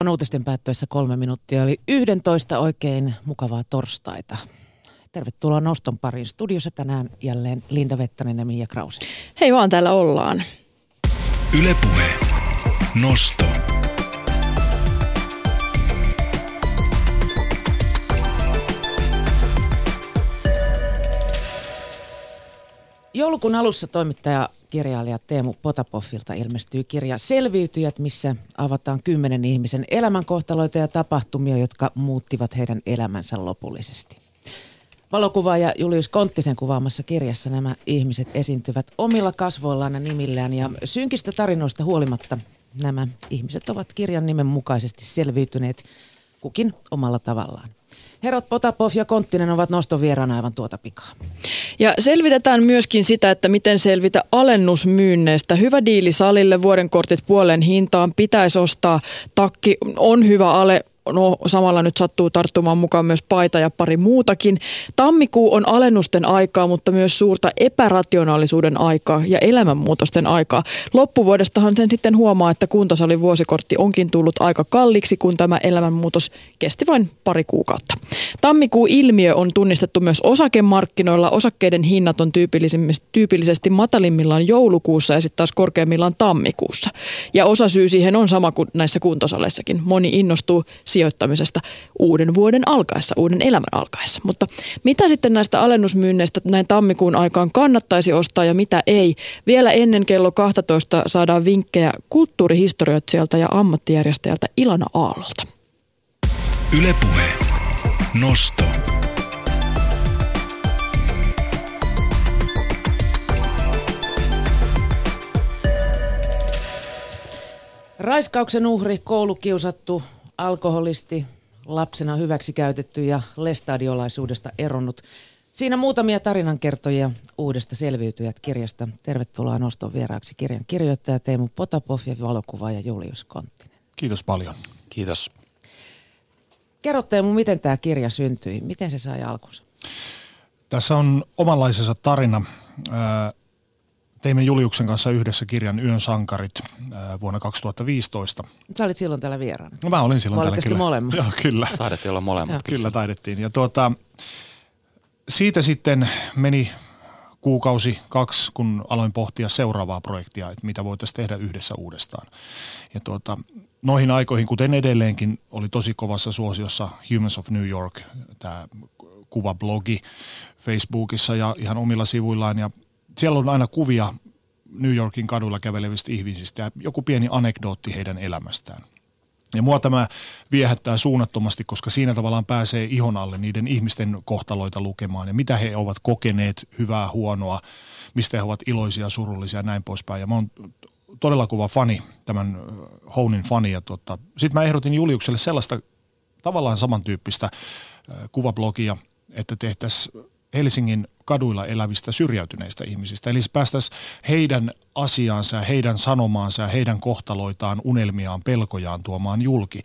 On uutisten päättyessä kolme minuuttia oli 11 oikein mukavaa torstaita. Tervetuloa Noston pariin. Studiossa tänään jälleen Linda Vettanen ja Mia Krause. Hei vaan, täällä ollaan. Ylepuhe. Nosto. Joulukuun alussa toimittaja kirjailija Teemu Potapoffilta ilmestyy kirja Selviytyjät, missä avataan kymmenen ihmisen elämänkohtaloita ja tapahtumia, jotka muuttivat heidän elämänsä lopullisesti. Valokuvaaja Julius Konttisen kuvaamassa kirjassa nämä ihmiset esiintyvät omilla kasvoillaan ja nimillään ja synkistä tarinoista huolimatta nämä ihmiset ovat kirjan nimen mukaisesti selviytyneet kukin omalla tavallaan. Herrat Potapov ja Konttinen ovat noston vieraana aivan tuota pikaa. Ja selvitetään myöskin sitä, että miten selvitä alennusmyynneistä. Hyvä diili salille, vuoden kortit puolen hintaan, pitäisi ostaa takki, on hyvä ale, no samalla nyt sattuu tarttumaan mukaan myös paita ja pari muutakin. Tammikuu on alennusten aikaa, mutta myös suurta epärationaalisuuden aikaa ja elämänmuutosten aikaa. Loppuvuodestahan sen sitten huomaa, että kuntosalin vuosikortti onkin tullut aika kalliksi, kun tämä elämänmuutos kesti vain pari kuukautta. Tammikuu ilmiö on tunnistettu myös osakemarkkinoilla. Osakkeiden hinnat on tyypillisesti matalimmillaan joulukuussa ja sitten taas korkeimmillaan tammikuussa. Ja osa syy siihen on sama kuin näissä kuntosaleissakin. Moni innostuu sijoittamisesta uuden vuoden alkaessa, uuden elämän alkaessa. Mutta mitä sitten näistä alennusmyynneistä näin tammikuun aikaan kannattaisi ostaa ja mitä ei? Vielä ennen kello 12 saadaan vinkkejä kulttuurihistorioitsijalta ja ammattijärjestäjältä Ilana Aallolta. Ylepuhe. Nosto. Raiskauksen uhri, koulukiusattu, alkoholisti, lapsena hyväksikäytetty ja lestadiolaisuudesta eronnut. Siinä muutamia tarinankertoja uudesta Selviytyjät kirjasta. Tervetuloa noston vieraaksi kirjan kirjoittaja Teemu Potapov ja valokuvaaja Julius Konttinen. Kiitos paljon. Kiitos. Kerro Teemu, miten tämä kirja syntyi? Miten se sai alkunsa? Tässä on omanlaisensa tarina teimme Juliuksen kanssa yhdessä kirjan Yön sankarit vuonna 2015. Sä olit silloin täällä vieraana. No mä olin silloin täällä kyllä. molemmat. Joo, kyllä. Taidettiin olla molemmat. Kyllä taidettiin. Ja tuota, siitä sitten meni kuukausi, kaksi, kun aloin pohtia seuraavaa projektia, että mitä voitaisiin tehdä yhdessä uudestaan. Ja tuota, noihin aikoihin, kuten edelleenkin, oli tosi kovassa suosiossa Humans of New York, tämä kuvablogi Facebookissa ja ihan omilla sivuillaan. Ja siellä on aina kuvia New Yorkin kaduilla kävelevistä ihmisistä ja joku pieni anekdootti heidän elämästään. Ja mua tämä viehättää suunnattomasti, koska siinä tavallaan pääsee ihon alle niiden ihmisten kohtaloita lukemaan ja mitä he ovat kokeneet, hyvää, huonoa, mistä he ovat iloisia, surullisia ja näin poispäin. Ja mä oon todella kova fani, tämän Hounin fani. Tota, Sitten mä ehdotin Juliukselle sellaista tavallaan samantyyppistä kuvablogia, että tehtäisiin Helsingin kaduilla elävistä syrjäytyneistä ihmisistä. Eli päästäisiin heidän asiaansa, heidän sanomaansa, heidän kohtaloitaan, unelmiaan, pelkojaan tuomaan julki.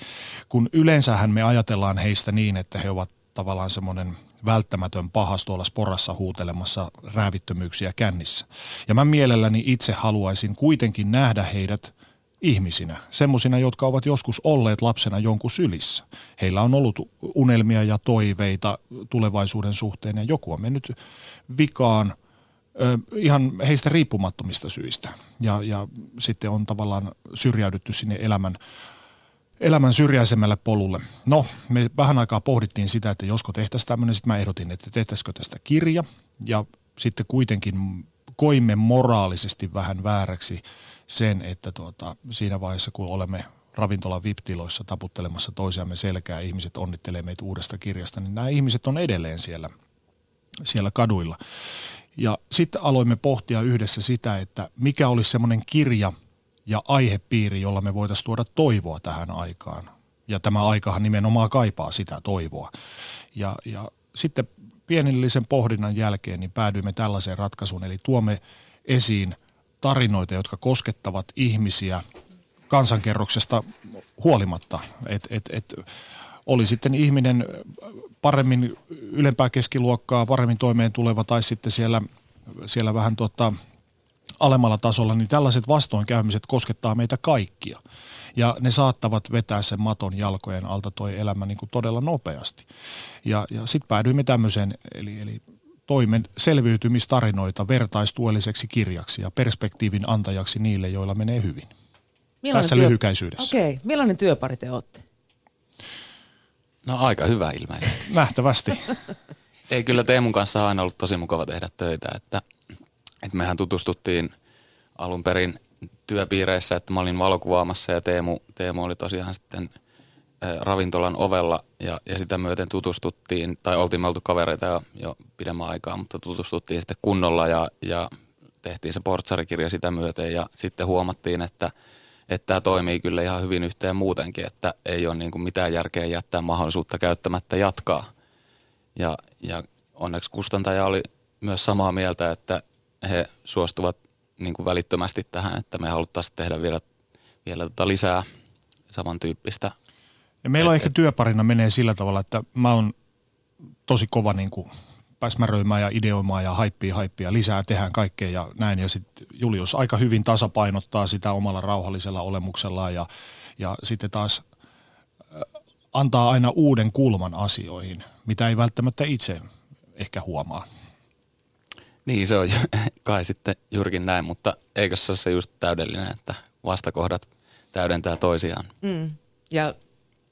Kun yleensähän me ajatellaan heistä niin, että he ovat tavallaan semmoinen välttämätön pahas tuolla sporassa huutelemassa räävittömyyksiä kännissä. Ja mä mielelläni itse haluaisin kuitenkin nähdä heidät ihmisinä, semmoisina, jotka ovat joskus olleet lapsena jonkun sylissä. Heillä on ollut unelmia ja toiveita tulevaisuuden suhteen ja joku on mennyt vikaan ö, ihan heistä riippumattomista syistä. Ja, ja sitten on tavallaan syrjäydytty sinne elämän, elämän syrjäisemmälle polulle. No, me vähän aikaa pohdittiin sitä, että josko tehtäisiin tämmöinen. Sitten mä ehdotin, että tehtäisikö tästä kirja. Ja sitten kuitenkin koimme moraalisesti vähän vääräksi sen, että tuota, siinä vaiheessa kun olemme ravintolan VIP-tiloissa taputtelemassa toisiamme selkää, ihmiset onnittelee meitä uudesta kirjasta, niin nämä ihmiset on edelleen siellä, siellä kaduilla. Ja sitten aloimme pohtia yhdessä sitä, että mikä olisi semmoinen kirja ja aihepiiri, jolla me voitaisiin tuoda toivoa tähän aikaan. Ja tämä aikahan nimenomaan kaipaa sitä toivoa. Ja, ja sitten pienellisen pohdinnan jälkeen niin päädyimme tällaiseen ratkaisuun, eli tuomme esiin tarinoita, jotka koskettavat ihmisiä kansankerroksesta huolimatta. Et, et, et, oli sitten ihminen paremmin ylempää keskiluokkaa, paremmin toimeen tuleva tai sitten siellä, siellä vähän tota, alemmalla tasolla, niin tällaiset vastoinkäymiset koskettaa meitä kaikkia. Ja ne saattavat vetää sen maton jalkojen alta toi elämä niin kuin todella nopeasti. Ja, ja sitten päädyimme tämmöiseen, eli, eli toimen selviytymistarinoita vertaistuelliseksi kirjaksi ja perspektiivin antajaksi niille, joilla menee hyvin. Millainen Tässä työ... lyhykäisyydessä. Okei, okay. millainen työpari te olette? No aika hyvä ilmeisesti. Nähtävästi. Ei kyllä Teemun kanssa on aina ollut tosi mukava tehdä töitä, että, että mehän tutustuttiin alun perin työpiireissä, että mä olin valokuvaamassa ja Teemu, Teemu oli tosiaan sitten ravintolan ovella ja, ja sitä myöten tutustuttiin, tai oltiin me oltu kavereita jo, jo pidemmän aikaa, mutta tutustuttiin sitten kunnolla ja, ja tehtiin se portsarikirja sitä myöten ja sitten huomattiin, että, että tämä toimii kyllä ihan hyvin yhteen muutenkin, että ei ole niin kuin mitään järkeä jättää mahdollisuutta käyttämättä jatkaa. Ja, ja onneksi kustantaja oli myös samaa mieltä, että he suostuvat niin kuin välittömästi tähän, että me haluttaisiin tehdä vielä, vielä tota lisää samantyyppistä. Ja meillä on ehkä työparina menee sillä tavalla, että mä oon tosi kova niin kuin päsmäröimään ja ideoimaan ja haippia, haippia, lisää tehdään kaikkea ja näin. Ja sitten Julius aika hyvin tasapainottaa sitä omalla rauhallisella olemuksellaan ja, ja sitten taas antaa aina uuden kulman asioihin, mitä ei välttämättä itse ehkä huomaa. Niin, se on kai sitten juurikin näin, mutta eikö se ole se just täydellinen, että vastakohdat täydentää toisiaan? Mm. Ja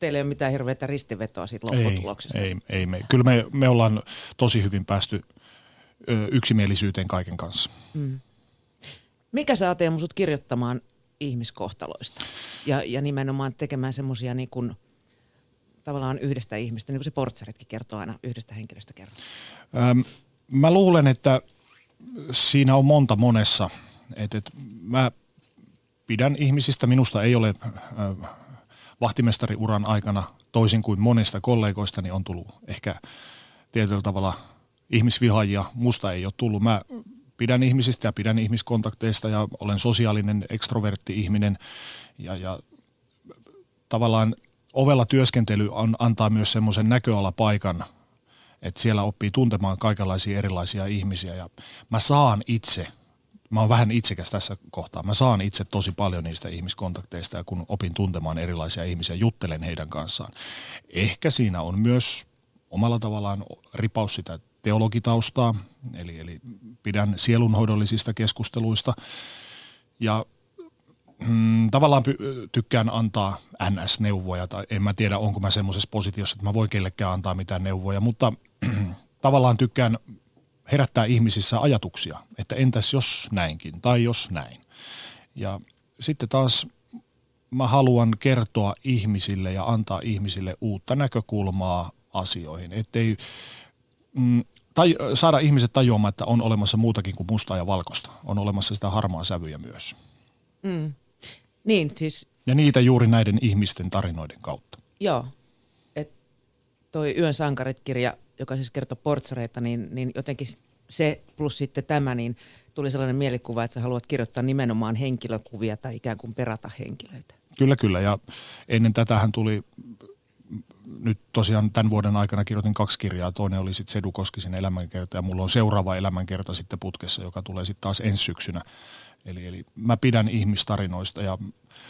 teillä ei ole mitään hirveätä ristivetoa siitä lopputuloksesta. Ei, ei, ei me. Kyllä me, me ollaan tosi hyvin päästy ö, yksimielisyyteen kaiken kanssa. Mm. Mikä saa Teemu sut kirjoittamaan ihmiskohtaloista ja, ja nimenomaan tekemään semmoisia niin kuin, tavallaan yhdestä ihmistä, niin kuin se portsaritkin kertoo aina yhdestä henkilöstä kerran? Öm, mä luulen, että siinä on monta monessa. Et, et mä pidän ihmisistä, minusta ei ole äh, vahtimestariuran aikana toisin kuin monesta kollegoista, niin on tullut ehkä tietyllä tavalla ihmisvihaajia. Musta ei ole tullut. Mä pidän ihmisistä ja pidän ihmiskontakteista ja olen sosiaalinen ekstrovertti ihminen ja, ja tavallaan ovella työskentely on, antaa myös semmoisen näköalapaikan että siellä oppii tuntemaan kaikenlaisia erilaisia ihmisiä ja mä saan itse, mä oon vähän itsekäs tässä kohtaa, mä saan itse tosi paljon niistä ihmiskontakteista ja kun opin tuntemaan erilaisia ihmisiä, juttelen heidän kanssaan. Ehkä siinä on myös omalla tavallaan ripaus sitä teologitaustaa, eli, eli pidän sielunhoidollisista keskusteluista ja mm, tavallaan tykkään antaa NS-neuvoja, tai en mä tiedä, onko mä semmoisessa positiossa, että mä voin kellekään antaa mitään neuvoja, mutta tavallaan tykkään herättää ihmisissä ajatuksia, että entäs jos näinkin, tai jos näin. Ja sitten taas mä haluan kertoa ihmisille ja antaa ihmisille uutta näkökulmaa asioihin, ettei mm, tai saada ihmiset tajuamaan, että on olemassa muutakin kuin mustaa ja valkoista. On olemassa sitä harmaa sävyjä myös. Mm. Niin, siis... Ja niitä juuri näiden ihmisten tarinoiden kautta. Joo. Et toi Yön sankarit-kirja, joka siis kertoo portsareita, niin, niin jotenkin se plus sitten tämä, niin tuli sellainen mielikuva, että sä haluat kirjoittaa nimenomaan henkilökuvia tai ikään kuin perata henkilöitä. Kyllä, kyllä. Ja ennen tätähän tuli nyt tosiaan tämän vuoden aikana kirjoitin kaksi kirjaa. Toinen oli sitten Sedu Koskisen elämänkerta ja mulla on seuraava elämänkerta sitten putkessa, joka tulee sitten taas ensi syksynä. Eli, eli mä pidän ihmistarinoista ja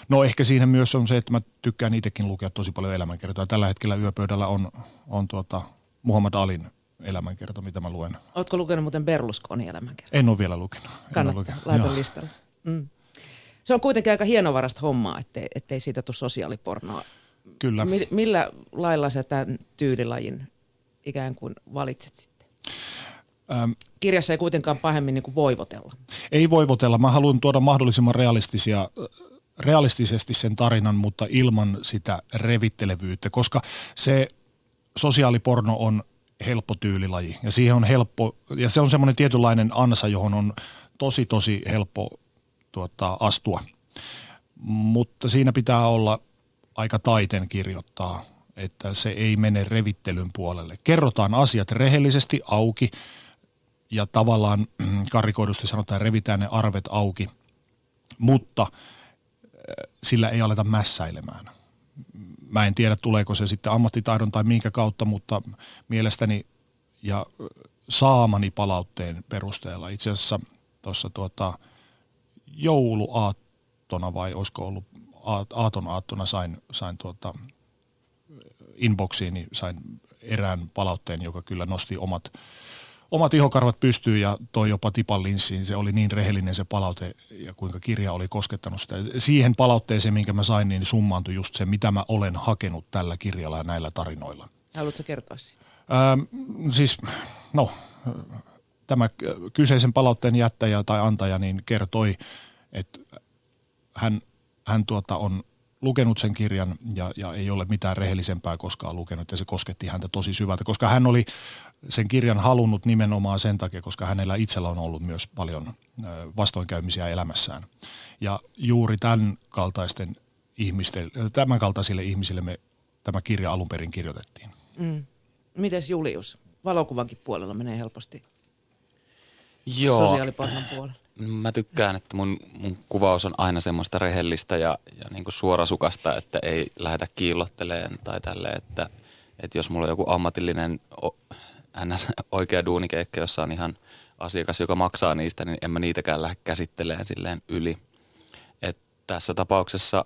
no ehkä siinä myös on se, että mä tykkään itsekin lukea tosi paljon elämänkertoja. Tällä hetkellä yöpöydällä on, on tuota Muhammad Alin elämänkerta, mitä mä luen. Ootko lukenut muuten Berlusconin elämänkertaa? En ole vielä lukenut. Kannattaa, lukenut. laita listalle. Mm. Se on kuitenkin aika hienovarasta hommaa, ettei, ettei siitä tule sosiaalipornoa. Kyllä. Millä lailla sä tämän tyylilajin ikään kuin valitset sitten? Ähm, Kirjassa ei kuitenkaan pahemmin niin kuin voivotella. Ei voivotella. Mä haluan tuoda mahdollisimman realistisia realistisesti sen tarinan, mutta ilman sitä revittelevyyttä, koska se sosiaaliporno on helppo tyylilaji ja siihen on helppo, ja se on semmoinen tietynlainen ansa, johon on tosi tosi helppo tuota, astua. Mutta siinä pitää olla aika taiten kirjoittaa, että se ei mene revittelyn puolelle. Kerrotaan asiat rehellisesti auki ja tavallaan karikoidusti sanotaan revitään ne arvet auki, mutta äh, sillä ei aleta mässäilemään. Mä en tiedä, tuleeko se sitten ammattitaidon tai minkä kautta, mutta mielestäni ja saamani palautteen perusteella itse asiassa tuossa tuota, jouluaattona vai olisiko ollut aaton aattona sain, sain tuota inboxiin, sain erään palautteen, joka kyllä nosti omat, omat ihokarvat pystyyn ja toi jopa tipan linssiin. Se oli niin rehellinen se palaute ja kuinka kirja oli koskettanut sitä. Siihen palautteeseen, minkä mä sain, niin summaantui just se, mitä mä olen hakenut tällä kirjalla ja näillä tarinoilla. Haluatko kertoa siitä? Ähm, siis, no, tämä kyseisen palautteen jättäjä tai antaja niin kertoi, että hän, hän tuota on lukenut sen kirjan ja, ja ei ole mitään rehellisempää koskaan lukenut ja se kosketti häntä tosi syvältä, koska hän oli sen kirjan halunnut nimenomaan sen takia, koska hänellä itsellä on ollut myös paljon vastoinkäymisiä elämässään. Ja juuri tämän kaltaisten ihmisten, tämän kaltaisille ihmisille me tämä kirja alun perin kirjoitettiin. Mm. Mites Julius? Valokuvankin puolella menee helposti Joo. sosiaalipornon puolella. Mä tykkään, että mun, mun kuvaus on aina semmoista rehellistä ja, ja niin kuin suorasukasta, että ei lähdetä kiillotteleen tai tälle, että, että jos mulla on joku ammatillinen ns. oikea duunikeikka, jossa on ihan asiakas, joka maksaa niistä, niin en mä niitäkään lähde käsittelemään silleen yli. Et tässä tapauksessa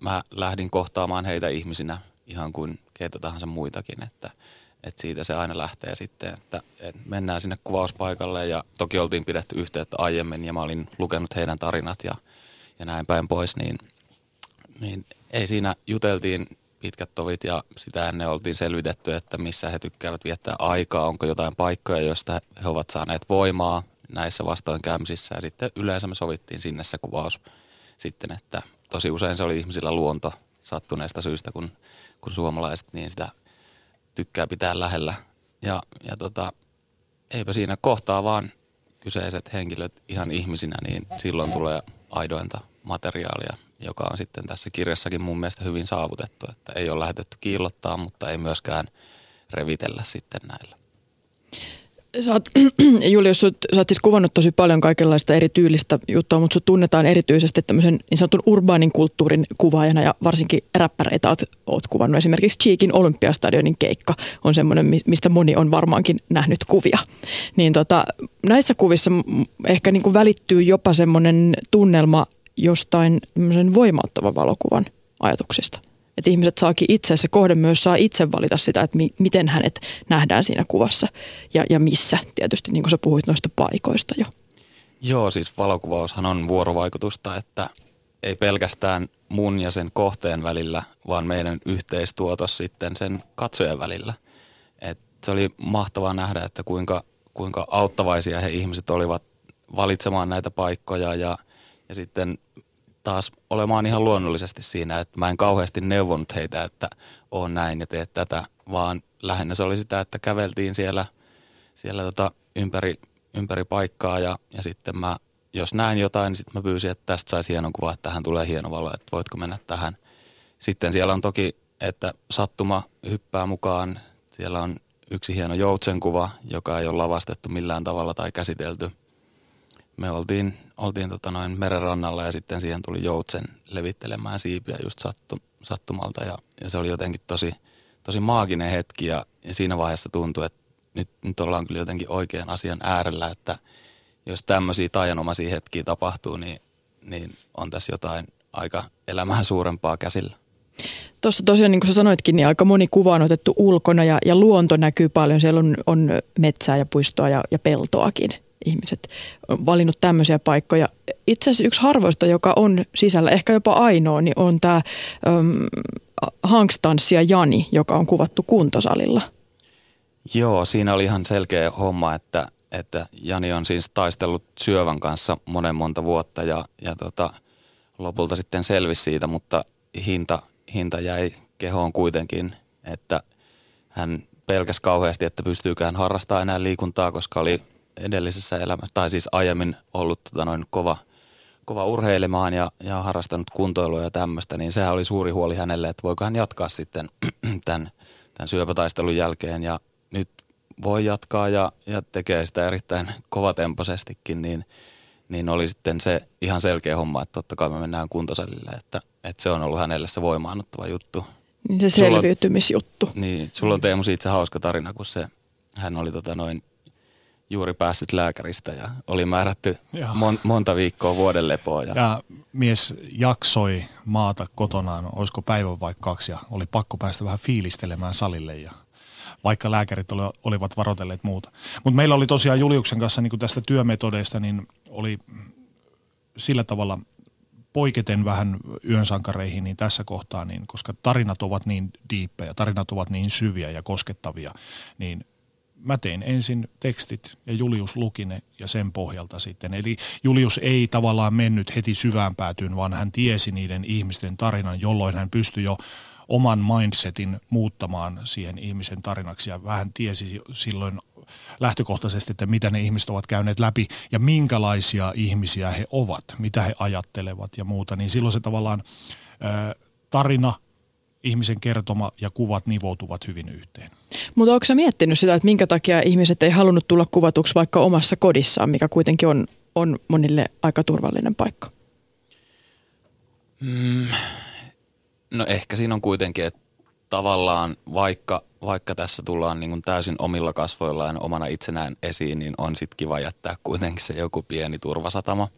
mä lähdin kohtaamaan heitä ihmisinä ihan kuin keitä tahansa muitakin, että – että siitä se aina lähtee sitten, että, että mennään sinne kuvauspaikalle ja toki oltiin pidetty yhteyttä aiemmin ja mä olin lukenut heidän tarinat ja, ja näin päin pois, niin, niin ei siinä juteltiin pitkät tovit ja sitä ennen oltiin selvitetty, että missä he tykkäävät viettää aikaa, onko jotain paikkoja, joista he ovat saaneet voimaa näissä vastoinkäymisissä? Ja sitten yleensä me sovittiin sinne se kuvaus sitten, että tosi usein se oli ihmisillä luonto sattuneesta syystä, kun, kun suomalaiset niin sitä tykkää pitää lähellä. Ja, ja tota, eipä siinä kohtaa vaan kyseiset henkilöt ihan ihmisinä, niin silloin tulee aidointa materiaalia, joka on sitten tässä kirjassakin mun mielestä hyvin saavutettu. Että ei ole lähetetty kiillottaa, mutta ei myöskään revitellä sitten näillä. Sä oot, Julius, sä oot siis kuvannut tosi paljon kaikenlaista eri tyylistä juttua, mutta sut tunnetaan erityisesti tämmöisen niin sanotun urbaanin kulttuurin kuvaajana ja varsinkin räppäreitä oot, oot kuvannut. Esimerkiksi Cheekin Olympiastadionin keikka on semmoinen, mistä moni on varmaankin nähnyt kuvia. Niin tota, näissä kuvissa ehkä niin kuin välittyy jopa semmoinen tunnelma jostain voimauttavan valokuvan ajatuksista – että ihmiset saakin itse, se kohde myös saa itse valita sitä, että mi, miten hänet nähdään siinä kuvassa ja, ja missä. Tietysti niin kuin sä puhuit noista paikoista jo. Joo, siis valokuvaushan on vuorovaikutusta, että ei pelkästään mun ja sen kohteen välillä, vaan meidän yhteistuotos sitten sen katsojan välillä. Et se oli mahtavaa nähdä, että kuinka, kuinka auttavaisia he ihmiset olivat valitsemaan näitä paikkoja ja, ja sitten taas olemaan ihan luonnollisesti siinä, että mä en kauheasti neuvonut heitä, että on näin ja teet tätä, vaan lähinnä se oli sitä, että käveltiin siellä, siellä tota ympäri, ympäri paikkaa ja, ja sitten mä, jos näin jotain, niin sitten mä pyysin, että tästä saisi hienon kuva, että tähän tulee hieno valo, että voitko mennä tähän. Sitten siellä on toki, että sattuma hyppää mukaan, siellä on yksi hieno joutsen kuva, joka ei ole lavastettu millään tavalla tai käsitelty – me oltiin, oltiin tota noin merenrannalla ja sitten siihen tuli joutsen levittelemään siipiä just sattu, sattumalta ja, ja se oli jotenkin tosi, tosi maaginen hetki ja, ja siinä vaiheessa tuntui, että nyt, nyt ollaan kyllä jotenkin oikean asian äärellä, että jos tämmöisiä taianomaisia hetkiä tapahtuu, niin, niin on tässä jotain aika elämää suurempaa käsillä. Tuossa tosiaan, niin kuin sä sanoitkin, niin aika moni kuva on otettu ulkona ja, ja luonto näkyy paljon. Siellä on, on metsää ja puistoa ja, ja peltoakin ihmiset on valinnut tämmöisiä paikkoja. Itse asiassa yksi harvoista, joka on sisällä, ehkä jopa ainoa, niin on tämä Hankstanssi ja Jani, joka on kuvattu kuntosalilla. Joo, siinä oli ihan selkeä homma, että, että Jani on siis taistellut syövän kanssa monen monta vuotta ja, ja tota, lopulta sitten selvisi siitä, mutta hinta, hinta jäi kehoon kuitenkin, että hän pelkäsi kauheasti, että pystyykään harrastamaan enää liikuntaa, koska oli edellisessä elämässä, tai siis aiemmin ollut tota noin kova, kova urheilemaan ja, ja harrastanut kuntoilua ja tämmöistä, niin sehän oli suuri huoli hänelle, että voiko hän jatkaa sitten tämän, tämän syöpätaistelun jälkeen ja nyt voi jatkaa ja, ja tekee sitä erittäin kovatempoisestikin, niin, niin oli sitten se ihan selkeä homma, että totta kai me mennään kuntosalille, että, että se on ollut hänelle se voimaannuttava juttu. Niin se selviytymisjuttu. Sulla on, niin, sulla on Teemu siitä se hauska tarina, kun se, hän oli tota noin juuri päässyt lääkäristä ja oli määrätty Joo. mon, monta viikkoa vuoden lepoa. Ja, Ja mies jaksoi maata kotonaan, olisiko päivän vai kaksi, ja oli pakko päästä vähän fiilistelemään salille. Ja vaikka lääkärit oli, olivat varoitelleet muuta. Mutta meillä oli tosiaan Juliuksen kanssa niin tästä työmetodeista, niin oli sillä tavalla poiketen vähän yön sankareihin niin tässä kohtaa, niin, koska tarinat ovat niin diippejä, tarinat ovat niin syviä ja koskettavia, niin mä tein ensin tekstit ja Julius luki ne ja sen pohjalta sitten. Eli Julius ei tavallaan mennyt heti syvään päätyyn, vaan hän tiesi niiden ihmisten tarinan, jolloin hän pystyi jo oman mindsetin muuttamaan siihen ihmisen tarinaksi ja vähän tiesi silloin lähtökohtaisesti, että mitä ne ihmiset ovat käyneet läpi ja minkälaisia ihmisiä he ovat, mitä he ajattelevat ja muuta, niin silloin se tavallaan tarina, ihmisen kertoma ja kuvat nivoutuvat hyvin yhteen. Mutta onko sä miettinyt sitä, että minkä takia ihmiset ei halunnut tulla kuvatuksi vaikka omassa kodissaan, mikä kuitenkin on, on monille aika turvallinen paikka? mm, no ehkä siinä on kuitenkin, että tavallaan vaikka, vaikka tässä tullaan niin kuin täysin omilla kasvoillaan omana itsenään esiin, niin on sitten kiva jättää kuitenkin se joku pieni turvasatama.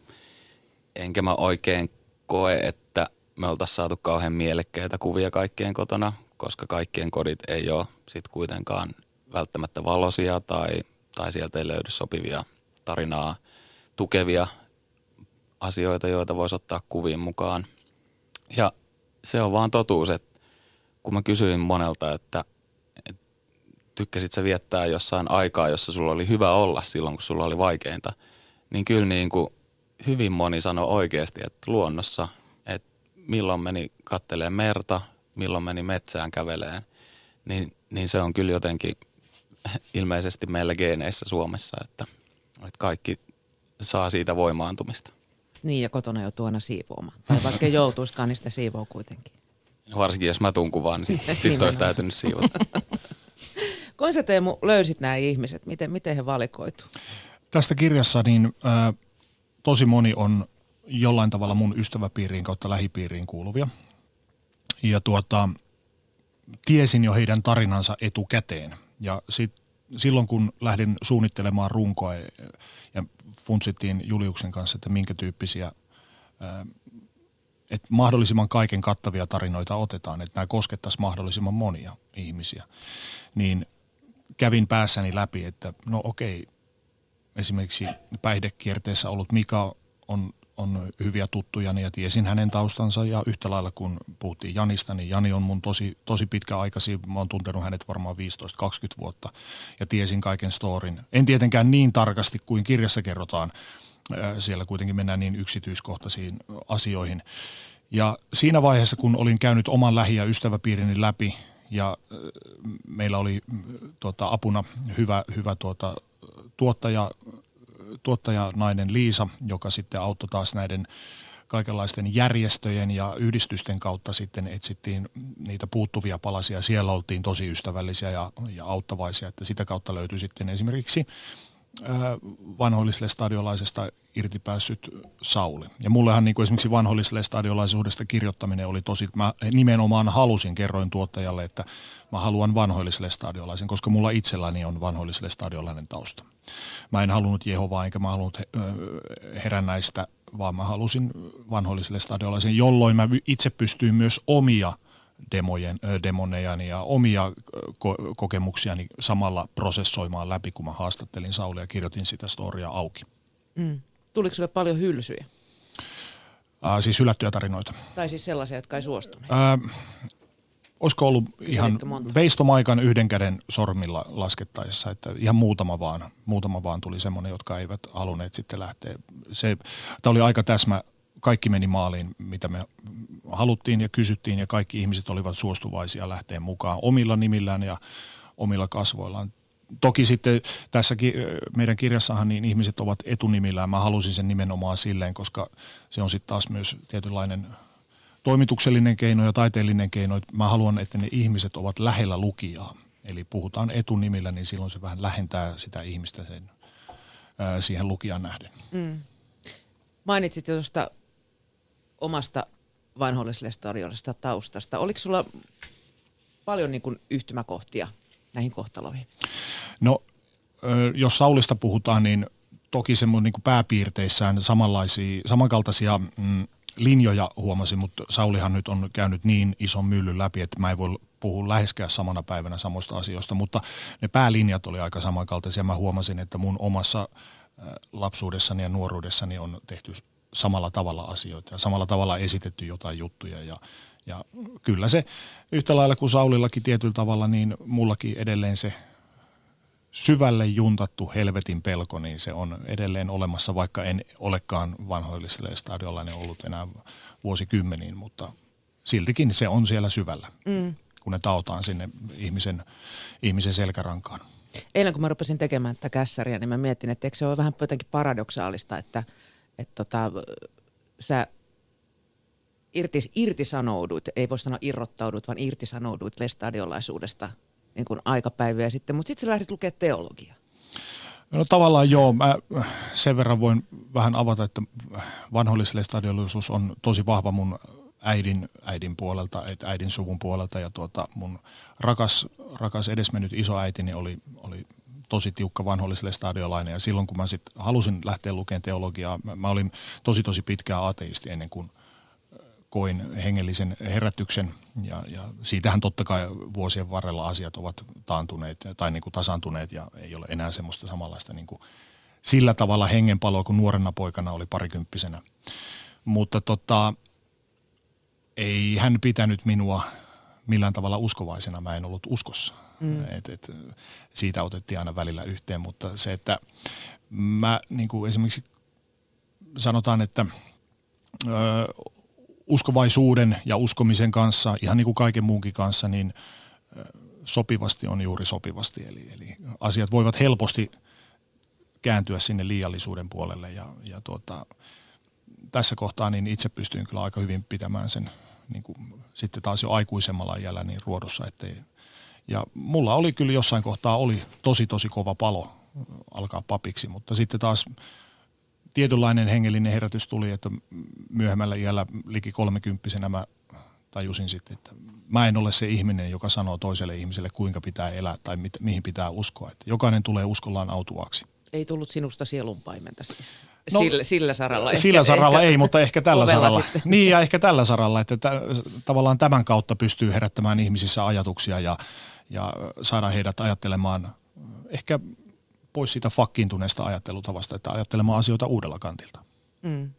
Enkä mä oikein koe, että me oltaisiin saatu kauhean mielekkäitä kuvia kaikkien kotona, koska kaikkien kodit ei ole sitten kuitenkaan välttämättä valoisia tai, tai sieltä ei löydy sopivia tarinaa tukevia asioita, joita voisi ottaa kuviin mukaan. Ja se on vaan totuus, että kun mä kysyin monelta, että, että tykkäsit sä viettää jossain aikaa, jossa sulla oli hyvä olla silloin, kun sulla oli vaikeinta, niin kyllä niin kuin hyvin moni sanoi oikeasti, että luonnossa, milloin meni kattelee merta, milloin meni metsään käveleen, niin, niin se on kyllä jotenkin ilmeisesti meillä geeneissä Suomessa, että, että kaikki saa siitä voimaantumista. Niin, ja kotona joutuu aina siivoamaan. Tai vaikka ei joutuiskaan, niin sitä siivoo kuitenkin. Varsinkin jos mä tuun kuvaan, niin sitten sit olisi täytynyt siivota. Kuinka sä Teemu löysit nämä ihmiset? Miten, miten he valikoituu? Tästä kirjassa niin ää, tosi moni on jollain tavalla mun ystäväpiiriin kautta lähipiiriin kuuluvia. Ja tuota, tiesin jo heidän tarinansa etukäteen. Ja sit, silloin kun lähdin suunnittelemaan runkoa ja funtsittiin Juliuksen kanssa, että minkä tyyppisiä, että mahdollisimman kaiken kattavia tarinoita otetaan, että nämä koskettaisiin mahdollisimman monia ihmisiä, niin kävin päässäni läpi, että no okei, esimerkiksi päihdekierteessä ollut Mika on, on hyviä tuttuja ja tiesin hänen taustansa ja yhtä lailla kun puhuttiin Janista, niin Jani on mun tosi, tosi pitkäaikaisia, mä oon tuntenut hänet varmaan 15-20 vuotta ja tiesin kaiken storin. En tietenkään niin tarkasti kuin kirjassa kerrotaan, siellä kuitenkin mennään niin yksityiskohtaisiin asioihin. Ja siinä vaiheessa, kun olin käynyt oman lähi- ja ystäväpiirini läpi ja meillä oli tuota, apuna hyvä, hyvä tuota, tuottaja, tuottajanainen Liisa, joka sitten auttoi taas näiden kaikenlaisten järjestöjen ja yhdistysten kautta sitten etsittiin niitä puuttuvia palasia. Siellä oltiin tosi ystävällisiä ja, ja auttavaisia, että sitä kautta löytyi sitten esimerkiksi vanhoilliselle stadiolaisesta irti päässyt Sauli. Ja mullehan niin kuin esimerkiksi vanhoilliselle stadiolaisuudesta kirjoittaminen oli tosi, mä nimenomaan halusin, kerroin tuottajalle, että mä haluan vanhoilliselle stadiolaisen, koska mulla itselläni on vanhoilliselle stadiolainen tausta. Mä en halunnut Jehovaa enkä mä halunnut herännäistä, vaan mä halusin vanhoilliselle stadiolaisen, jolloin mä itse pystyin myös omia – demojen, demonejani ja omia ko- kokemuksiani samalla prosessoimaan läpi, kun mä haastattelin Saulia ja kirjoitin sitä storia auki. Mm. Tuliko sulle paljon hylsyjä? Äh, siis hylättyjä tarinoita. Tai siis sellaisia, jotka ei suostuneet? Äh, olisiko ollut ihan veistomaikan yhden käden sormilla laskettaessa, että ihan muutama vaan, muutama vaan tuli semmoinen, jotka eivät halunneet sitten lähteä. Se, tämä oli aika täsmä kaikki meni maaliin, mitä me haluttiin ja kysyttiin ja kaikki ihmiset olivat suostuvaisia lähteen mukaan omilla nimillään ja omilla kasvoillaan. Toki sitten tässä meidän kirjassahan niin ihmiset ovat etunimillään. Mä halusin sen nimenomaan silleen, koska se on sitten taas myös tietynlainen toimituksellinen keino ja taiteellinen keino. Mä haluan, että ne ihmiset ovat lähellä lukijaa. Eli puhutaan etunimillä, niin silloin se vähän lähentää sitä ihmistä sen, siihen lukijan nähden. Mm. Mainitsit tuosta omasta vanhollisesta taustasta. Oliko sulla paljon niin kuin yhtymäkohtia näihin kohtaloihin? No jos Saulista puhutaan, niin toki semmoinen niin pääpiirteissään samanlaisia, samankaltaisia mm, linjoja huomasin, mutta Saulihan nyt on käynyt niin ison myllyn läpi, että mä en voi puhua läheskään samana päivänä samoista asioista, mutta ne päälinjat oli aika samankaltaisia. Mä huomasin, että mun omassa lapsuudessani ja nuoruudessani on tehty samalla tavalla asioita ja samalla tavalla esitetty jotain juttuja ja, ja kyllä se yhtä lailla kuin Saulillakin tietyllä tavalla, niin mullakin edelleen se syvälle juntattu helvetin pelko, niin se on edelleen olemassa, vaikka en olekaan vanhoilliselle stadiolainen ollut enää vuosikymmeniin, mutta siltikin se on siellä syvällä, mm. kun ne taotaan sinne ihmisen, ihmisen selkärankaan. Eilen kun mä rupesin tekemään tätä kässäriä, niin mä mietin, että eikö se ole vähän jotenkin paradoksaalista, että, että tota, sä irtis, irtisanoudut, ei voi sanoa irrottaudut, vaan irtisanoudut lestadiolaisuudesta niin kuin aikapäiviä sitten, mutta sitten sä lähdit lukemaan teologiaa. No tavallaan joo, mä sen verran voin vähän avata, että vanholliselle stadionallisuus on tosi vahva mun äidin, äidin puolelta, äidin suvun puolelta ja tuota mun rakas, rakas edesmennyt isoäitini oli, oli tosi tiukka vanholliselle stadiolainen ja silloin kun mä sitten halusin lähteä lukemaan teologiaa, mä, mä olin tosi tosi pitkään ateisti ennen kuin – koin hengellisen herätyksen ja, ja siitähän totta kai vuosien varrella asiat ovat taantuneet tai niin kuin tasantuneet ja ei ole enää semmoista samanlaista niin kuin sillä tavalla hengenpaloa kuin nuorena poikana oli parikymppisenä. Mutta tota, ei hän pitänyt minua millään tavalla uskovaisena. Mä en ollut uskossa. Mm. Et, et, siitä otettiin aina välillä yhteen, mutta se, että mä niin kuin esimerkiksi sanotaan, että ö, uskovaisuuden ja uskomisen kanssa, ihan niin kuin kaiken muunkin kanssa, niin sopivasti on juuri sopivasti. Eli, eli asiat voivat helposti kääntyä sinne liiallisuuden puolelle ja, ja tuota, tässä kohtaa niin itse pystyin kyllä aika hyvin pitämään sen niin kuin, sitten taas jo aikuisemmalla iällä niin ruodossa. Ettei, ja mulla oli kyllä jossain kohtaa oli tosi tosi kova palo alkaa papiksi, mutta sitten taas tietynlainen hengellinen herätys tuli, että myöhemmällä iällä liki kolmekymppisenä mä tajusin sitten, että mä en ole se ihminen, joka sanoo toiselle ihmiselle, kuinka pitää elää tai mit, mihin pitää uskoa. Että jokainen tulee uskollaan autuaksi. Ei tullut sinusta sielunpaimenta siis. No, sillä, sillä saralla. Sillä ehkä, saralla ehkä ei, mutta ehkä tällä saralla. Sitten. Niin ja ehkä tällä saralla, että t- tavallaan tämän kautta pystyy herättämään ihmisissä ajatuksia ja, ja saada heidät ajattelemaan ehkä pois siitä fakkiintuneesta ajattelutavasta, että ajattelemaan asioita uudella kantilta. Mm.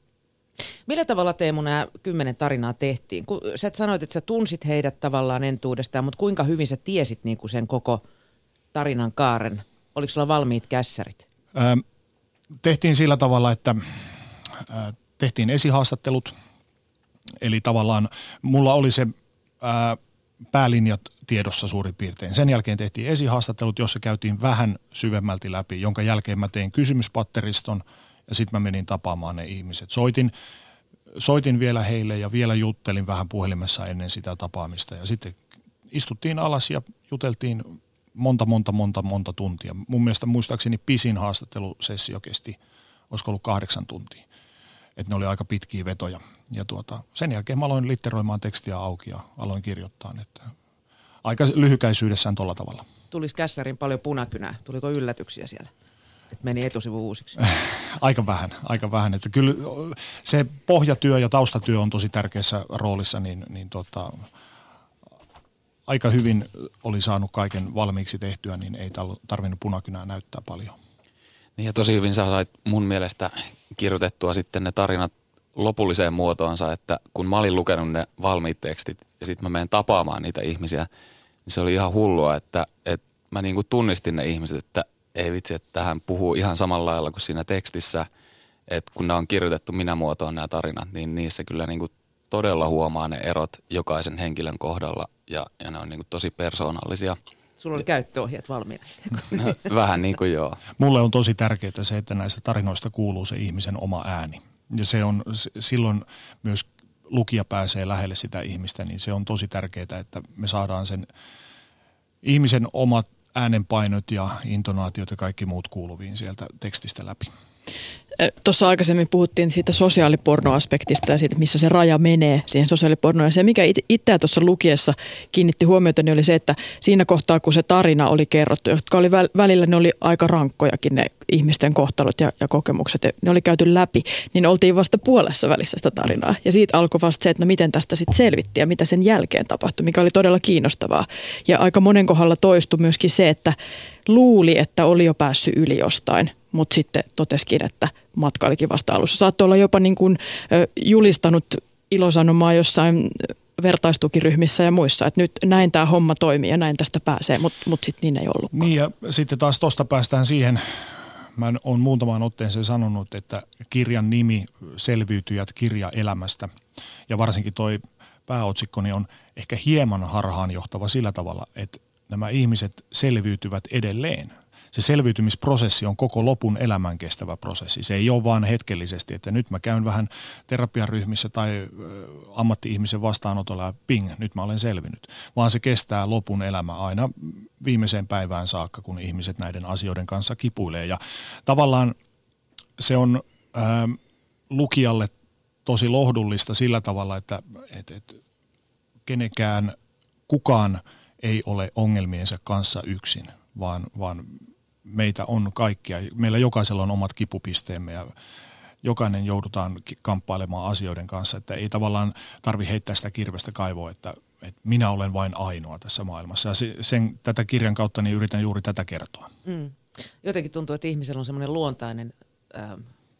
Millä tavalla Teemu nämä kymmenen tarinaa tehtiin? Kun sä sanoit, että sä tunsit heidät tavallaan entuudestaan, mutta kuinka hyvin sä tiesit niin kuin sen koko tarinan kaaren? Oliko sulla valmiit kässärit? Ö, tehtiin sillä tavalla, että ö, tehtiin esihaastattelut. Eli tavallaan mulla oli se ö, päälinjat tiedossa suurin piirtein. Sen jälkeen tehtiin esihaastattelut, jossa käytiin vähän syvemmälti läpi, jonka jälkeen mä tein kysymyspatteriston ja sitten mä menin tapaamaan ne ihmiset. Soitin, soitin vielä heille ja vielä juttelin vähän puhelimessa ennen sitä tapaamista ja sitten istuttiin alas ja juteltiin monta, monta, monta, monta tuntia. Mun mielestä muistaakseni pisin haastattelusessio kesti, olisiko ollut kahdeksan tuntia. Että ne oli aika pitkiä vetoja. Ja tuota, sen jälkeen mä aloin litteroimaan tekstiä auki ja aloin kirjoittaa. Että aika lyhykäisyydessään tuolla tavalla. Tulisi kässärin paljon punakynää? Tuliko yllätyksiä siellä? Että meni etusivu uusiksi? aika vähän, aika vähän. Että kyllä se pohjatyö ja taustatyö on tosi tärkeässä roolissa, niin, niin tota, aika hyvin oli saanut kaiken valmiiksi tehtyä, niin ei tarvinnut punakynää näyttää paljon. Niin ja tosi hyvin sä sait mun mielestä kirjoitettua sitten ne tarinat lopulliseen muotoonsa, että kun mä olin lukenut ne valmiit tekstit ja sitten mä menen tapaamaan niitä ihmisiä, niin se oli ihan hullua, että, että mä niin kuin tunnistin ne ihmiset, että ei vitsi, että hän puhuu ihan samalla lailla kuin siinä tekstissä, että kun nämä on kirjoitettu minä muotoon nämä tarinat, niin niissä kyllä niin kuin todella huomaa ne erot jokaisen henkilön kohdalla ja, ja ne on niin kuin tosi persoonallisia. Sulla oli käyttöohjeet valmiina. No, vähän niin kuin joo. Mulle on tosi tärkeää se, että näistä tarinoista kuuluu se ihmisen oma ääni. Ja se on silloin myös lukija pääsee lähelle sitä ihmistä, niin se on tosi tärkeää, että me saadaan sen ihmisen omat äänenpainot ja intonaatiot ja kaikki muut kuuluviin sieltä tekstistä läpi. Tuossa aikaisemmin puhuttiin siitä sosiaalipornoaspektista ja siitä, missä se raja menee siihen sosiaalipornoon. Ja se, mikä itseä tuossa lukiessa kiinnitti huomiota, niin oli se, että siinä kohtaa, kun se tarina oli kerrottu, jotka oli välillä, ne oli aika rankkojakin ne ihmisten kohtalot ja, ja kokemukset, ja ne oli käyty läpi, niin oltiin vasta puolessa välissä sitä tarinaa. Ja siitä alkoi vasta se, että no miten tästä sitten selvittiin ja mitä sen jälkeen tapahtui, mikä oli todella kiinnostavaa. Ja aika monen kohdalla toistui myöskin se, että luuli, että oli jo päässyt yli jostain, mutta sitten toteskin, että matka olikin vasta alussa. Saattoi olla jopa niin kuin julistanut ilosanomaa jossain vertaistukiryhmissä ja muissa, että nyt näin tämä homma toimii ja näin tästä pääsee, mutta mut sitten niin ei ollut. Niin ja sitten taas tuosta päästään siihen, mä oon muutamaan otteeseen sanonut, että kirjan nimi Selviytyjät kirja elämästä ja varsinkin toi pääotsikkoni on ehkä hieman harhaanjohtava sillä tavalla, että nämä ihmiset selviytyvät edelleen. Se selviytymisprosessi on koko lopun elämän kestävä prosessi. Se ei ole vain hetkellisesti, että nyt mä käyn vähän terapiaryhmissä tai ammatti-ihmisen vastaanotolla ja ping, nyt mä olen selvinnyt. Vaan se kestää lopun elämä aina viimeiseen päivään saakka, kun ihmiset näiden asioiden kanssa kipuilee. Ja tavallaan se on ää, lukijalle tosi lohdullista sillä tavalla, että et, et, kenenkään kukaan – ei ole ongelmiensa kanssa yksin, vaan, vaan meitä on kaikkia. Meillä jokaisella on omat kipupisteemme ja jokainen joudutaan kamppailemaan asioiden kanssa, että ei tavallaan tarvi heittää sitä kirvestä kaivoa, että, että minä olen vain ainoa tässä maailmassa. Ja sen, tätä kirjan kautta niin yritän juuri tätä kertoa. Mm. Jotenkin tuntuu, että ihmisellä on semmoinen luontainen äh,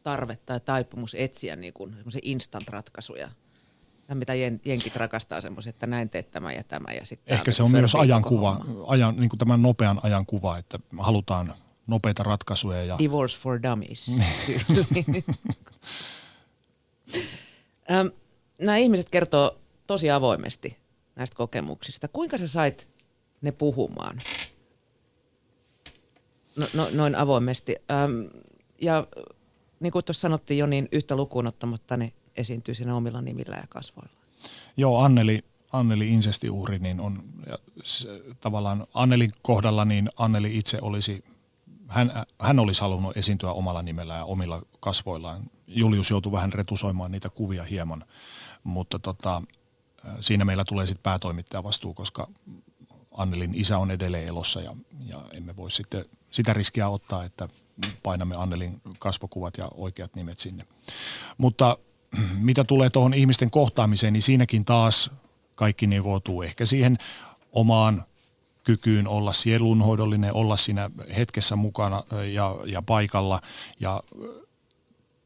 tarve tai taipumus etsiä niin kuin instant-ratkaisuja – mitä jen, jenkit rakastaa semmoisia, että näin teet tämä ja tämä. Ja sitten Ehkä se on myös ajankuva, ajan, niin kuin tämän nopean ajan kuva, että halutaan nopeita ratkaisuja. Ja... Divorce for dummies. Nämä ihmiset kertoo tosi avoimesti näistä kokemuksista. Kuinka sä sait ne puhumaan? No, no, noin avoimesti. Ja niin kuin tuossa sanottiin jo, niin yhtä lukuun ottamatta ne esiintyy siinä omilla nimillä ja kasvoilla. Joo, Anneli, Anneli insestiuhri, niin on se, tavallaan Annelin kohdalla, niin Anneli itse olisi, hän, hän olisi halunnut esiintyä omalla nimellä ja omilla kasvoillaan. Julius joutui vähän retusoimaan niitä kuvia hieman, mutta tota, siinä meillä tulee sitten päätoimittaja vastuu, koska Annelin isä on edelleen elossa ja, ja emme voi sitten sitä riskiä ottaa, että painamme Annelin kasvokuvat ja oikeat nimet sinne. Mutta mitä tulee tuohon ihmisten kohtaamiseen, niin siinäkin taas kaikki nivoutuu ehkä siihen omaan kykyyn olla sielunhoidollinen, olla siinä hetkessä mukana ja, ja paikalla ja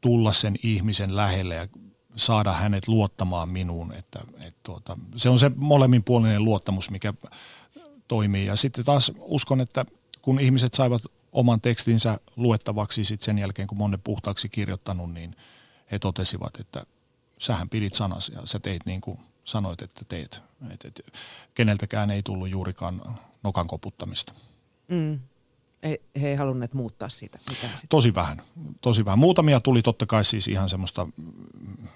tulla sen ihmisen lähelle ja saada hänet luottamaan minuun. Että, et tuota, se on se molemminpuolinen luottamus, mikä toimii. Ja sitten taas uskon, että kun ihmiset saivat oman tekstinsä luettavaksi sit sen jälkeen, kun monen puhtaaksi kirjoittanut, niin – he totesivat, että sähän pidit sanas ja sä teit niin kuin sanoit, että teet. Et, et, keneltäkään ei tullut juurikaan nokan koputtamista. Mm. He, he ei halunneet muuttaa sitä. Mitään sitä. Tosi vähän. Tosi vähän. Muutamia tuli totta kai siis ihan semmoista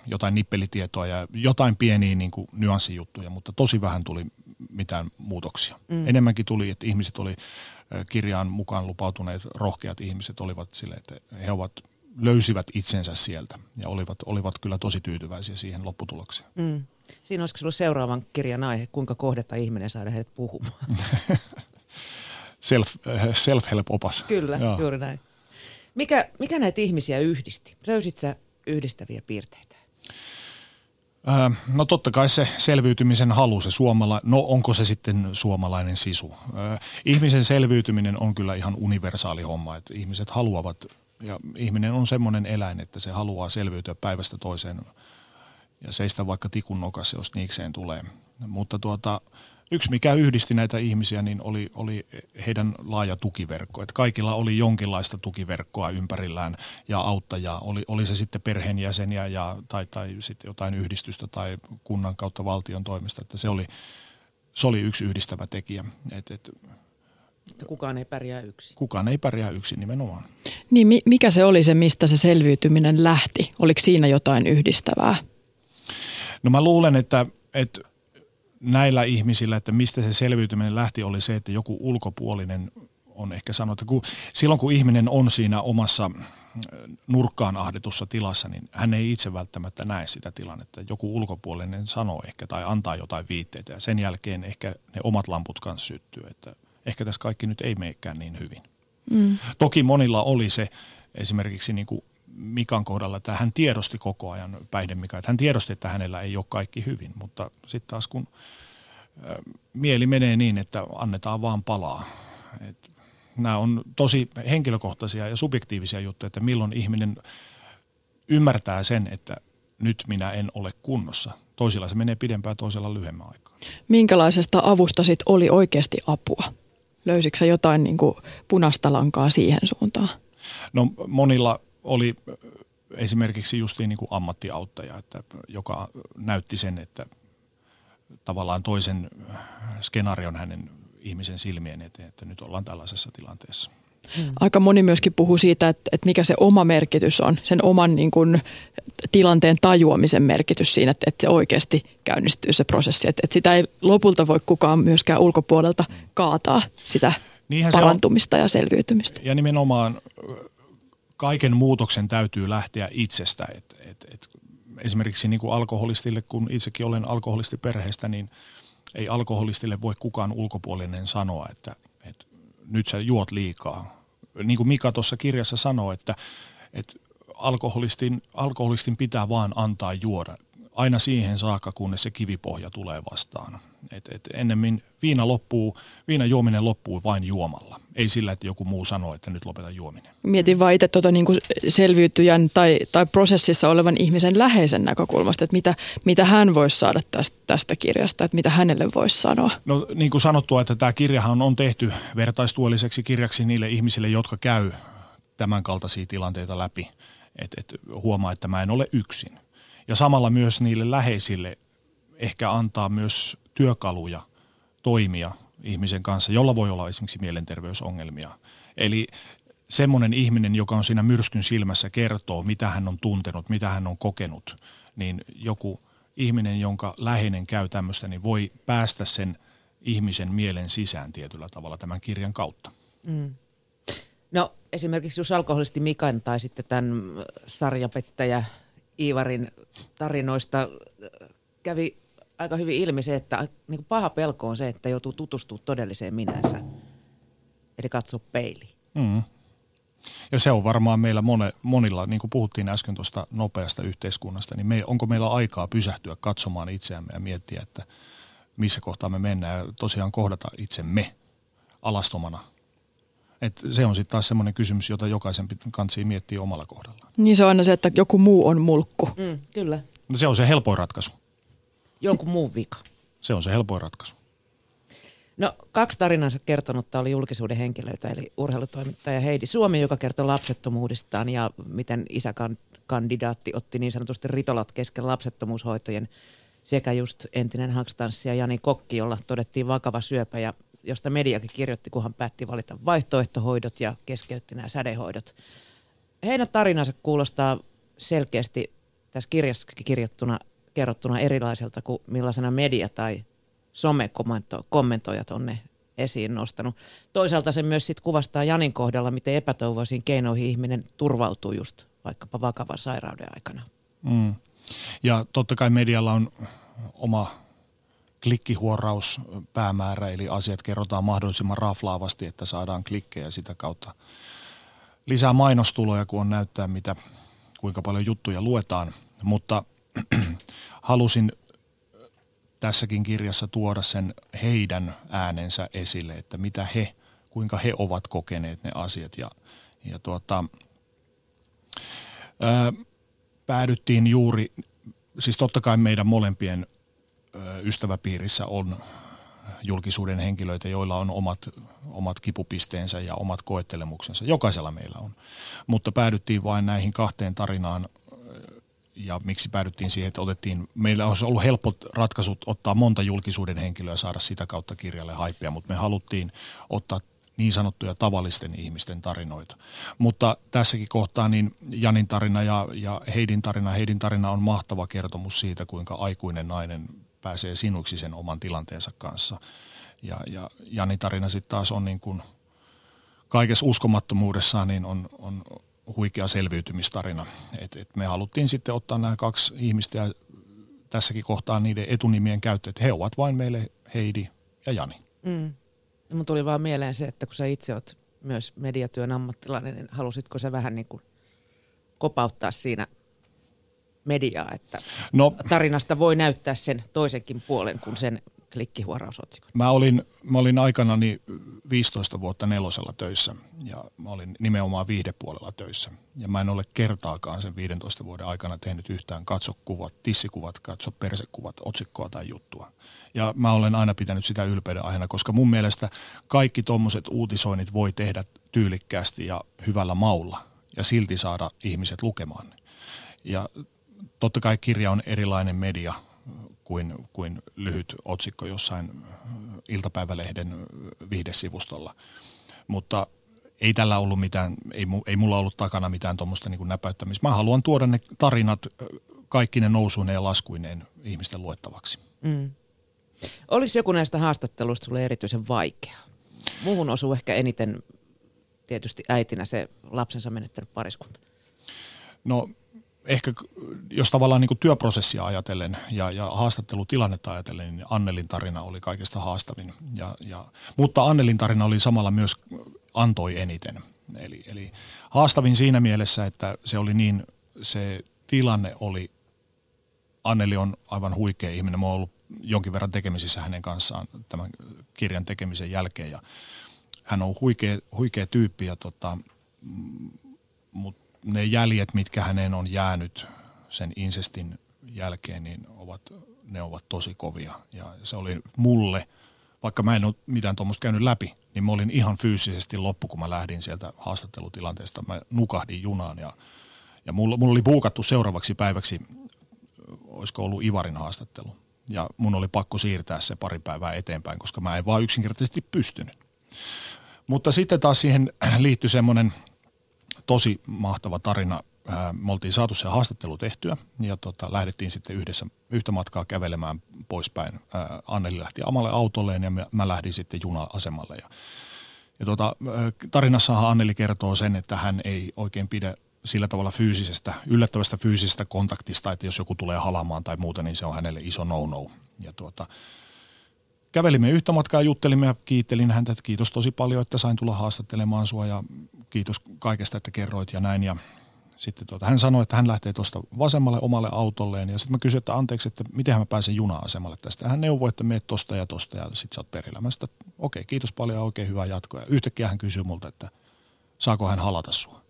jotain nippelitietoa ja jotain pieniä niin kuin nyanssijuttuja, mutta tosi vähän tuli mitään muutoksia. Mm. Enemmänkin tuli, että ihmiset oli kirjaan mukaan lupautuneet rohkeat ihmiset olivat sille, että he ovat löysivät itsensä sieltä ja olivat, olivat kyllä tosi tyytyväisiä siihen lopputulokseen. Mm. Siinä olisiko sinulla seuraavan kirjan aihe, kuinka kohdata ihminen saada heidät puhumaan? Self, self-help-opas. Kyllä, Joo. juuri näin. Mikä, mikä näitä ihmisiä yhdisti? Löysit sä yhdistäviä piirteitä? No totta kai se selviytymisen halu, se suomala, no onko se sitten suomalainen sisu? Ihmisen selviytyminen on kyllä ihan universaali homma, että ihmiset haluavat ja ihminen on semmoinen eläin, että se haluaa selviytyä päivästä toiseen ja seistä vaikka tikun nokassa, jos niikseen tulee. Mutta tuota, yksi mikä yhdisti näitä ihmisiä, niin oli, oli heidän laaja tukiverkko. Että kaikilla oli jonkinlaista tukiverkkoa ympärillään ja auttajaa. Oli, oli se sitten perheenjäseniä ja, tai, tai sitten jotain yhdistystä tai kunnan kautta valtion toimesta. Että se oli, se oli yksi yhdistävä tekijä. Et, et, että kukaan ei pärjää yksin. Kukaan ei pärjää yksin nimenomaan. Niin mikä se oli se, mistä se selviytyminen lähti? Oliko siinä jotain yhdistävää? No mä luulen, että, että näillä ihmisillä, että mistä se selviytyminen lähti, oli se, että joku ulkopuolinen on ehkä sanonut, että kun, silloin kun ihminen on siinä omassa nurkkaan ahdetussa tilassa, niin hän ei itse välttämättä näe sitä tilannetta. Joku ulkopuolinen sanoo ehkä tai antaa jotain viitteitä ja sen jälkeen ehkä ne omat lamput kanssa syttyy, että ehkä tässä kaikki nyt ei meekään niin hyvin. Mm. Toki monilla oli se esimerkiksi niin kuin Mikan kohdalla, että hän tiedosti koko ajan päihde Mika, että hän tiedosti, että hänellä ei ole kaikki hyvin, mutta sitten taas kun mieli menee niin, että annetaan vaan palaa. Et nämä on tosi henkilökohtaisia ja subjektiivisia juttuja, että milloin ihminen ymmärtää sen, että nyt minä en ole kunnossa. Toisilla se menee pidempään, toisella lyhyemmän aikaa. Minkälaisesta avusta sit oli oikeasti apua? Löysitkö jotain niin kuin punaista lankaa siihen suuntaan? No monilla oli esimerkiksi justiin niin kuin ammattiauttaja, että, joka näytti sen, että tavallaan toisen skenaarion hänen ihmisen silmien eteen, että nyt ollaan tällaisessa tilanteessa. Hmm. Aika moni myöskin puhuu siitä, että, että mikä se oma merkitys on, sen oman niin kuin, tilanteen tajuamisen merkitys siinä, että, että se oikeasti käynnistyy se prosessi. Että, että sitä ei lopulta voi kukaan myöskään ulkopuolelta kaataa sitä Niinhän parantumista ja selviytymistä. Ja nimenomaan kaiken muutoksen täytyy lähteä itsestä. Et, et, et esimerkiksi niin kuin alkoholistille, kun itsekin olen alkoholisti perheestä, niin ei alkoholistille voi kukaan ulkopuolinen sanoa, että nyt sä juot liikaa. Niin kuin Mika tuossa kirjassa sanoo, että, että alkoholistin, alkoholistin pitää vaan antaa juoda aina siihen saakka, kunnes se kivipohja tulee vastaan. Et, et ennemmin viina, loppuu, viina juominen loppuu vain juomalla, ei sillä, että joku muu sanoo, että nyt lopeta juominen. Mietin vaan itse tuota niin selviytyjän tai, tai prosessissa olevan ihmisen läheisen näkökulmasta, että mitä, mitä hän voisi saada tästä, tästä kirjasta, että mitä hänelle voisi sanoa. No niin kuin sanottua, että tämä kirjahan on tehty vertaistuolliseksi kirjaksi niille ihmisille, jotka käy tämän kaltaisia tilanteita läpi. Että et huomaa, että mä en ole yksin. Ja samalla myös niille läheisille ehkä antaa myös työkaluja toimia ihmisen kanssa, jolla voi olla esimerkiksi mielenterveysongelmia. Eli semmoinen ihminen, joka on siinä myrskyn silmässä, kertoo, mitä hän on tuntenut, mitä hän on kokenut, niin joku ihminen, jonka läheinen käy tämmöistä, niin voi päästä sen ihmisen mielen sisään tietyllä tavalla tämän kirjan kautta. Mm. No esimerkiksi jos alkoholisti Mikan tai sitten tämän sarjapettäjä Iivarin tarinoista kävi aika hyvin ilmi se, että niin kuin paha pelko on se, että joutuu tutustumaan todelliseen minänsä. Eli katsoa peili. Mm. Ja se on varmaan meillä mone, monilla, niin kuin puhuttiin äsken tuosta nopeasta yhteiskunnasta, niin me, onko meillä aikaa pysähtyä katsomaan itseämme ja miettiä, että missä kohtaa me mennään ja tosiaan kohdata itsemme alastomana. Et se on sitten taas semmoinen kysymys, jota jokaisen kansi miettiä omalla kohdallaan. Niin se on aina se, että joku muu on mulkku. Mm, kyllä. No se on se helpoin ratkaisu jonkun muun vika. Se on se helpoin ratkaisu. No kaksi tarinansa kertonutta oli julkisuuden henkilöitä, eli urheilutoimittaja Heidi Suomi, joka kertoi lapsettomuudestaan ja miten isäkandidaatti otti niin sanotusti ritolat kesken lapsettomuushoitojen sekä just entinen hakstanssi ja Jani Kokki, jolla todettiin vakava syöpä ja josta mediakin kirjoitti, kun hän päätti valita vaihtoehtohoidot ja keskeytti nämä sädehoidot. Heidän tarinansa kuulostaa selkeästi tässä kirjassa kirjoittuna kerrottuna erilaiselta kuin millaisena media tai somekommentoijat on ne esiin nostanut. Toisaalta se myös sit kuvastaa Janin kohdalla, miten epätoivoisiin keinoihin ihminen turvautuu just vaikkapa vakavan sairauden aikana. Mm. Ja totta kai medialla on oma klikkihuoraus päämäärä, eli asiat kerrotaan mahdollisimman raflaavasti, että saadaan klikkejä sitä kautta lisää mainostuloja, kun on näyttää, mitä, kuinka paljon juttuja luetaan. Mutta halusin tässäkin kirjassa tuoda sen heidän äänensä esille, että mitä he, kuinka he ovat kokeneet ne asiat. Ja, ja tuota, ää, päädyttiin juuri, siis totta kai meidän molempien ystäväpiirissä on julkisuuden henkilöitä, joilla on omat, omat kipupisteensä ja omat koettelemuksensa. Jokaisella meillä on. Mutta päädyttiin vain näihin kahteen tarinaan ja miksi päädyttiin siihen, että otettiin, meillä olisi ollut helppo ratkaisut ottaa monta julkisuuden henkilöä ja saada sitä kautta kirjalle haippia, mutta me haluttiin ottaa niin sanottuja tavallisten ihmisten tarinoita. Mutta tässäkin kohtaa niin Janin tarina ja, ja Heidin tarina, Heidin tarina on mahtava kertomus siitä, kuinka aikuinen nainen pääsee sinuiksi sen oman tilanteensa kanssa. Ja, ja Janin tarina sitten taas on niin kuin kaikessa uskomattomuudessaan niin on, on huikea selviytymistarina. Et, et me haluttiin sitten ottaa nämä kaksi ihmistä ja tässäkin kohtaa niiden etunimien käyttö, että he ovat vain meille Heidi ja Jani. Mm. No, tuli vaan mieleen se, että kun sä itse oot myös mediatyön ammattilainen, niin halusitko sä vähän niin kuin kopauttaa siinä mediaa, että no, tarinasta voi näyttää sen toisenkin puolen kuin sen klikkihuorausotsikon? Mä olin, mä olin aikanani 15 vuotta nelosella töissä ja mä olin nimenomaan viihdepuolella töissä. Ja mä en ole kertaakaan sen 15 vuoden aikana tehnyt yhtään katsokuvat, tissikuvat, katso persekuvat, otsikkoa tai juttua. Ja mä olen aina pitänyt sitä ylpeyden aiheena, koska mun mielestä kaikki tuommoiset uutisoinnit voi tehdä tyylikkäästi ja hyvällä maulla ja silti saada ihmiset lukemaan. Ja totta kai kirja on erilainen media kuin, kuin lyhyt otsikko jossain iltapäivälehden vihdesivustolla. Mutta ei tällä ollut mitään, ei, ei mulla ollut takana mitään tuommoista niin näpäyttämistä. Mä haluan tuoda ne tarinat kaikki ne nousuineen ja laskuineen ihmisten luettavaksi. Mm. Olisi joku näistä haastatteluista sulle erityisen vaikea? Muuhun osuu ehkä eniten tietysti äitinä se lapsensa menettänyt pariskunta. No ehkä jos tavallaan niin työprosessia ajatellen ja, ja haastattelutilannetta ajatellen, niin Annelin tarina oli kaikesta haastavin. Ja, ja, mutta Annelin tarina oli samalla myös antoi eniten. Eli, eli haastavin siinä mielessä, että se oli niin, se tilanne oli, Anneli on aivan huikea ihminen. Mä oon ollut jonkin verran tekemisissä hänen kanssaan tämän kirjan tekemisen jälkeen ja hän on huikea, huikea tyyppi ja tota, mutta ne jäljet, mitkä häneen on jäänyt sen insestin jälkeen, niin ovat, ne ovat tosi kovia. Ja se oli mulle, vaikka mä en ole mitään tuommoista käynyt läpi, niin mä olin ihan fyysisesti loppu, kun mä lähdin sieltä haastattelutilanteesta. Mä nukahdin junaan ja, ja mulla, mulla oli puukattu seuraavaksi päiväksi, olisiko ollut Ivarin haastattelu. Ja mun oli pakko siirtää se pari päivää eteenpäin, koska mä en vaan yksinkertaisesti pystynyt. Mutta sitten taas siihen liittyi semmoinen – tosi mahtava tarina. Me oltiin saatu se haastattelu tehtyä ja tota, lähdettiin sitten yhdessä yhtä matkaa kävelemään poispäin. Anneli lähti omalle autolleen ja mä lähdin sitten juna-asemalle. Ja, ja tota, tarinassahan Anneli kertoo sen, että hän ei oikein pidä sillä tavalla fyysisestä, yllättävästä fyysisestä kontaktista, että jos joku tulee halamaan tai muuta, niin se on hänelle iso no-no. Ja tuota, kävelimme yhtä matkaa, juttelimme ja kiittelin häntä, että kiitos tosi paljon, että sain tulla haastattelemaan sua ja kiitos kaikesta, että kerroit ja näin. Ja sitten tuota, hän sanoi, että hän lähtee tuosta vasemmalle omalle autolleen ja sitten mä kysyin, että anteeksi, että miten mä pääsen juna-asemalle tästä. Hän neuvoi, että meet tosta ja tosta ja sitten sä oot perillä. Mä että okei, kiitos paljon ja oikein hyvää jatkoa. Ja yhtäkkiä hän kysyi multa, että saako hän halata sua.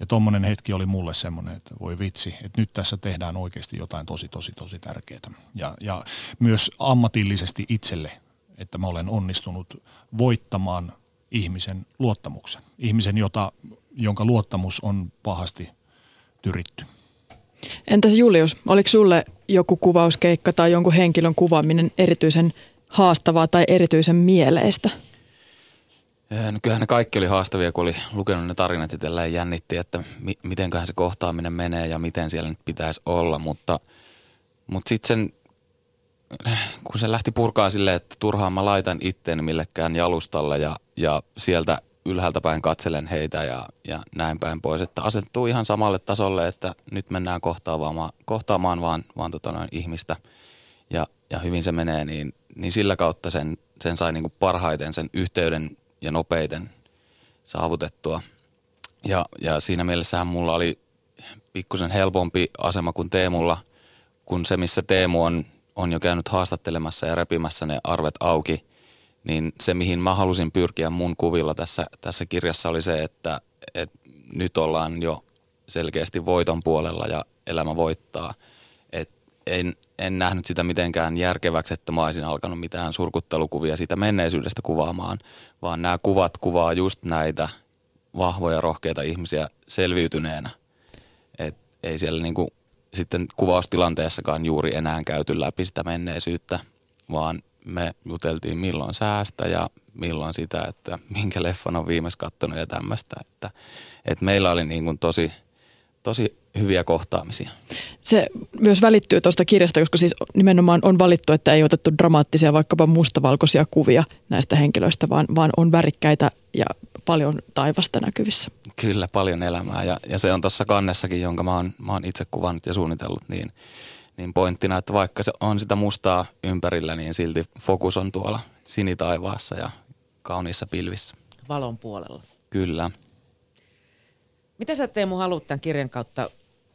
Ja tuommoinen hetki oli mulle semmoinen, että voi vitsi, että nyt tässä tehdään oikeasti jotain tosi, tosi, tosi tärkeää. Ja, ja myös ammatillisesti itselle, että mä olen onnistunut voittamaan ihmisen luottamuksen. Ihmisen, jota, jonka luottamus on pahasti tyritty. Entäs Julius, oliko sulle joku kuvauskeikka tai jonkun henkilön kuvaaminen erityisen haastavaa tai erityisen mieleistä? No kyllähän ne kaikki oli haastavia, kun oli lukenut ne tarinat ja jännitti, että mi- mitenköhän se kohtaaminen menee ja miten siellä nyt pitäisi olla. Mutta, mutta sitten sen, kun se lähti purkaa silleen, että turhaan mä laitan itteen millekään jalustalle ja, ja sieltä ylhäältä päin katselen heitä ja, ja näin päin pois. Että asettuu ihan samalle tasolle, että nyt mennään kohtaamaan, kohtaamaan vaan, vaan tota noin ihmistä ja, ja hyvin se menee, niin, niin sillä kautta sen, sen sai niin kuin parhaiten sen yhteyden ja nopeiten saavutettua. Ja, ja siinä mielessähän mulla oli pikkusen helpompi asema kuin Teemulla, kun se, missä Teemu on, on jo käynyt haastattelemassa ja repimässä ne arvet auki, niin se, mihin mä halusin pyrkiä mun kuvilla tässä, tässä kirjassa oli se, että, että nyt ollaan jo selkeästi voiton puolella ja elämä voittaa. En, en nähnyt sitä mitenkään järkeväksi, että mä olisin alkanut mitään surkuttelukuvia siitä menneisyydestä kuvaamaan, vaan nämä kuvat kuvaa just näitä vahvoja, rohkeita ihmisiä selviytyneenä. Et ei siellä niinku sitten kuvaustilanteessakaan juuri enää käyty läpi sitä menneisyyttä, vaan me juteltiin milloin säästä ja milloin sitä, että minkä leffan on viimeis kattonut ja tämmöistä. Että, että meillä oli niin kuin tosi, tosi hyviä kohtaamisia. Se myös välittyy tuosta kirjasta, koska siis nimenomaan on valittu, että ei otettu dramaattisia vaikkapa mustavalkoisia kuvia näistä henkilöistä, vaan, vaan on värikkäitä ja paljon taivasta näkyvissä. Kyllä, paljon elämää ja, ja se on tuossa kannessakin, jonka mä oon, mä oon itse kuvannut ja suunnitellut, niin, niin pointtina, että vaikka se on sitä mustaa ympärillä, niin silti fokus on tuolla sinitaivaassa ja kauniissa pilvissä. Valon puolella. Kyllä. Mitä sä Teemu haluat tämän kirjan kautta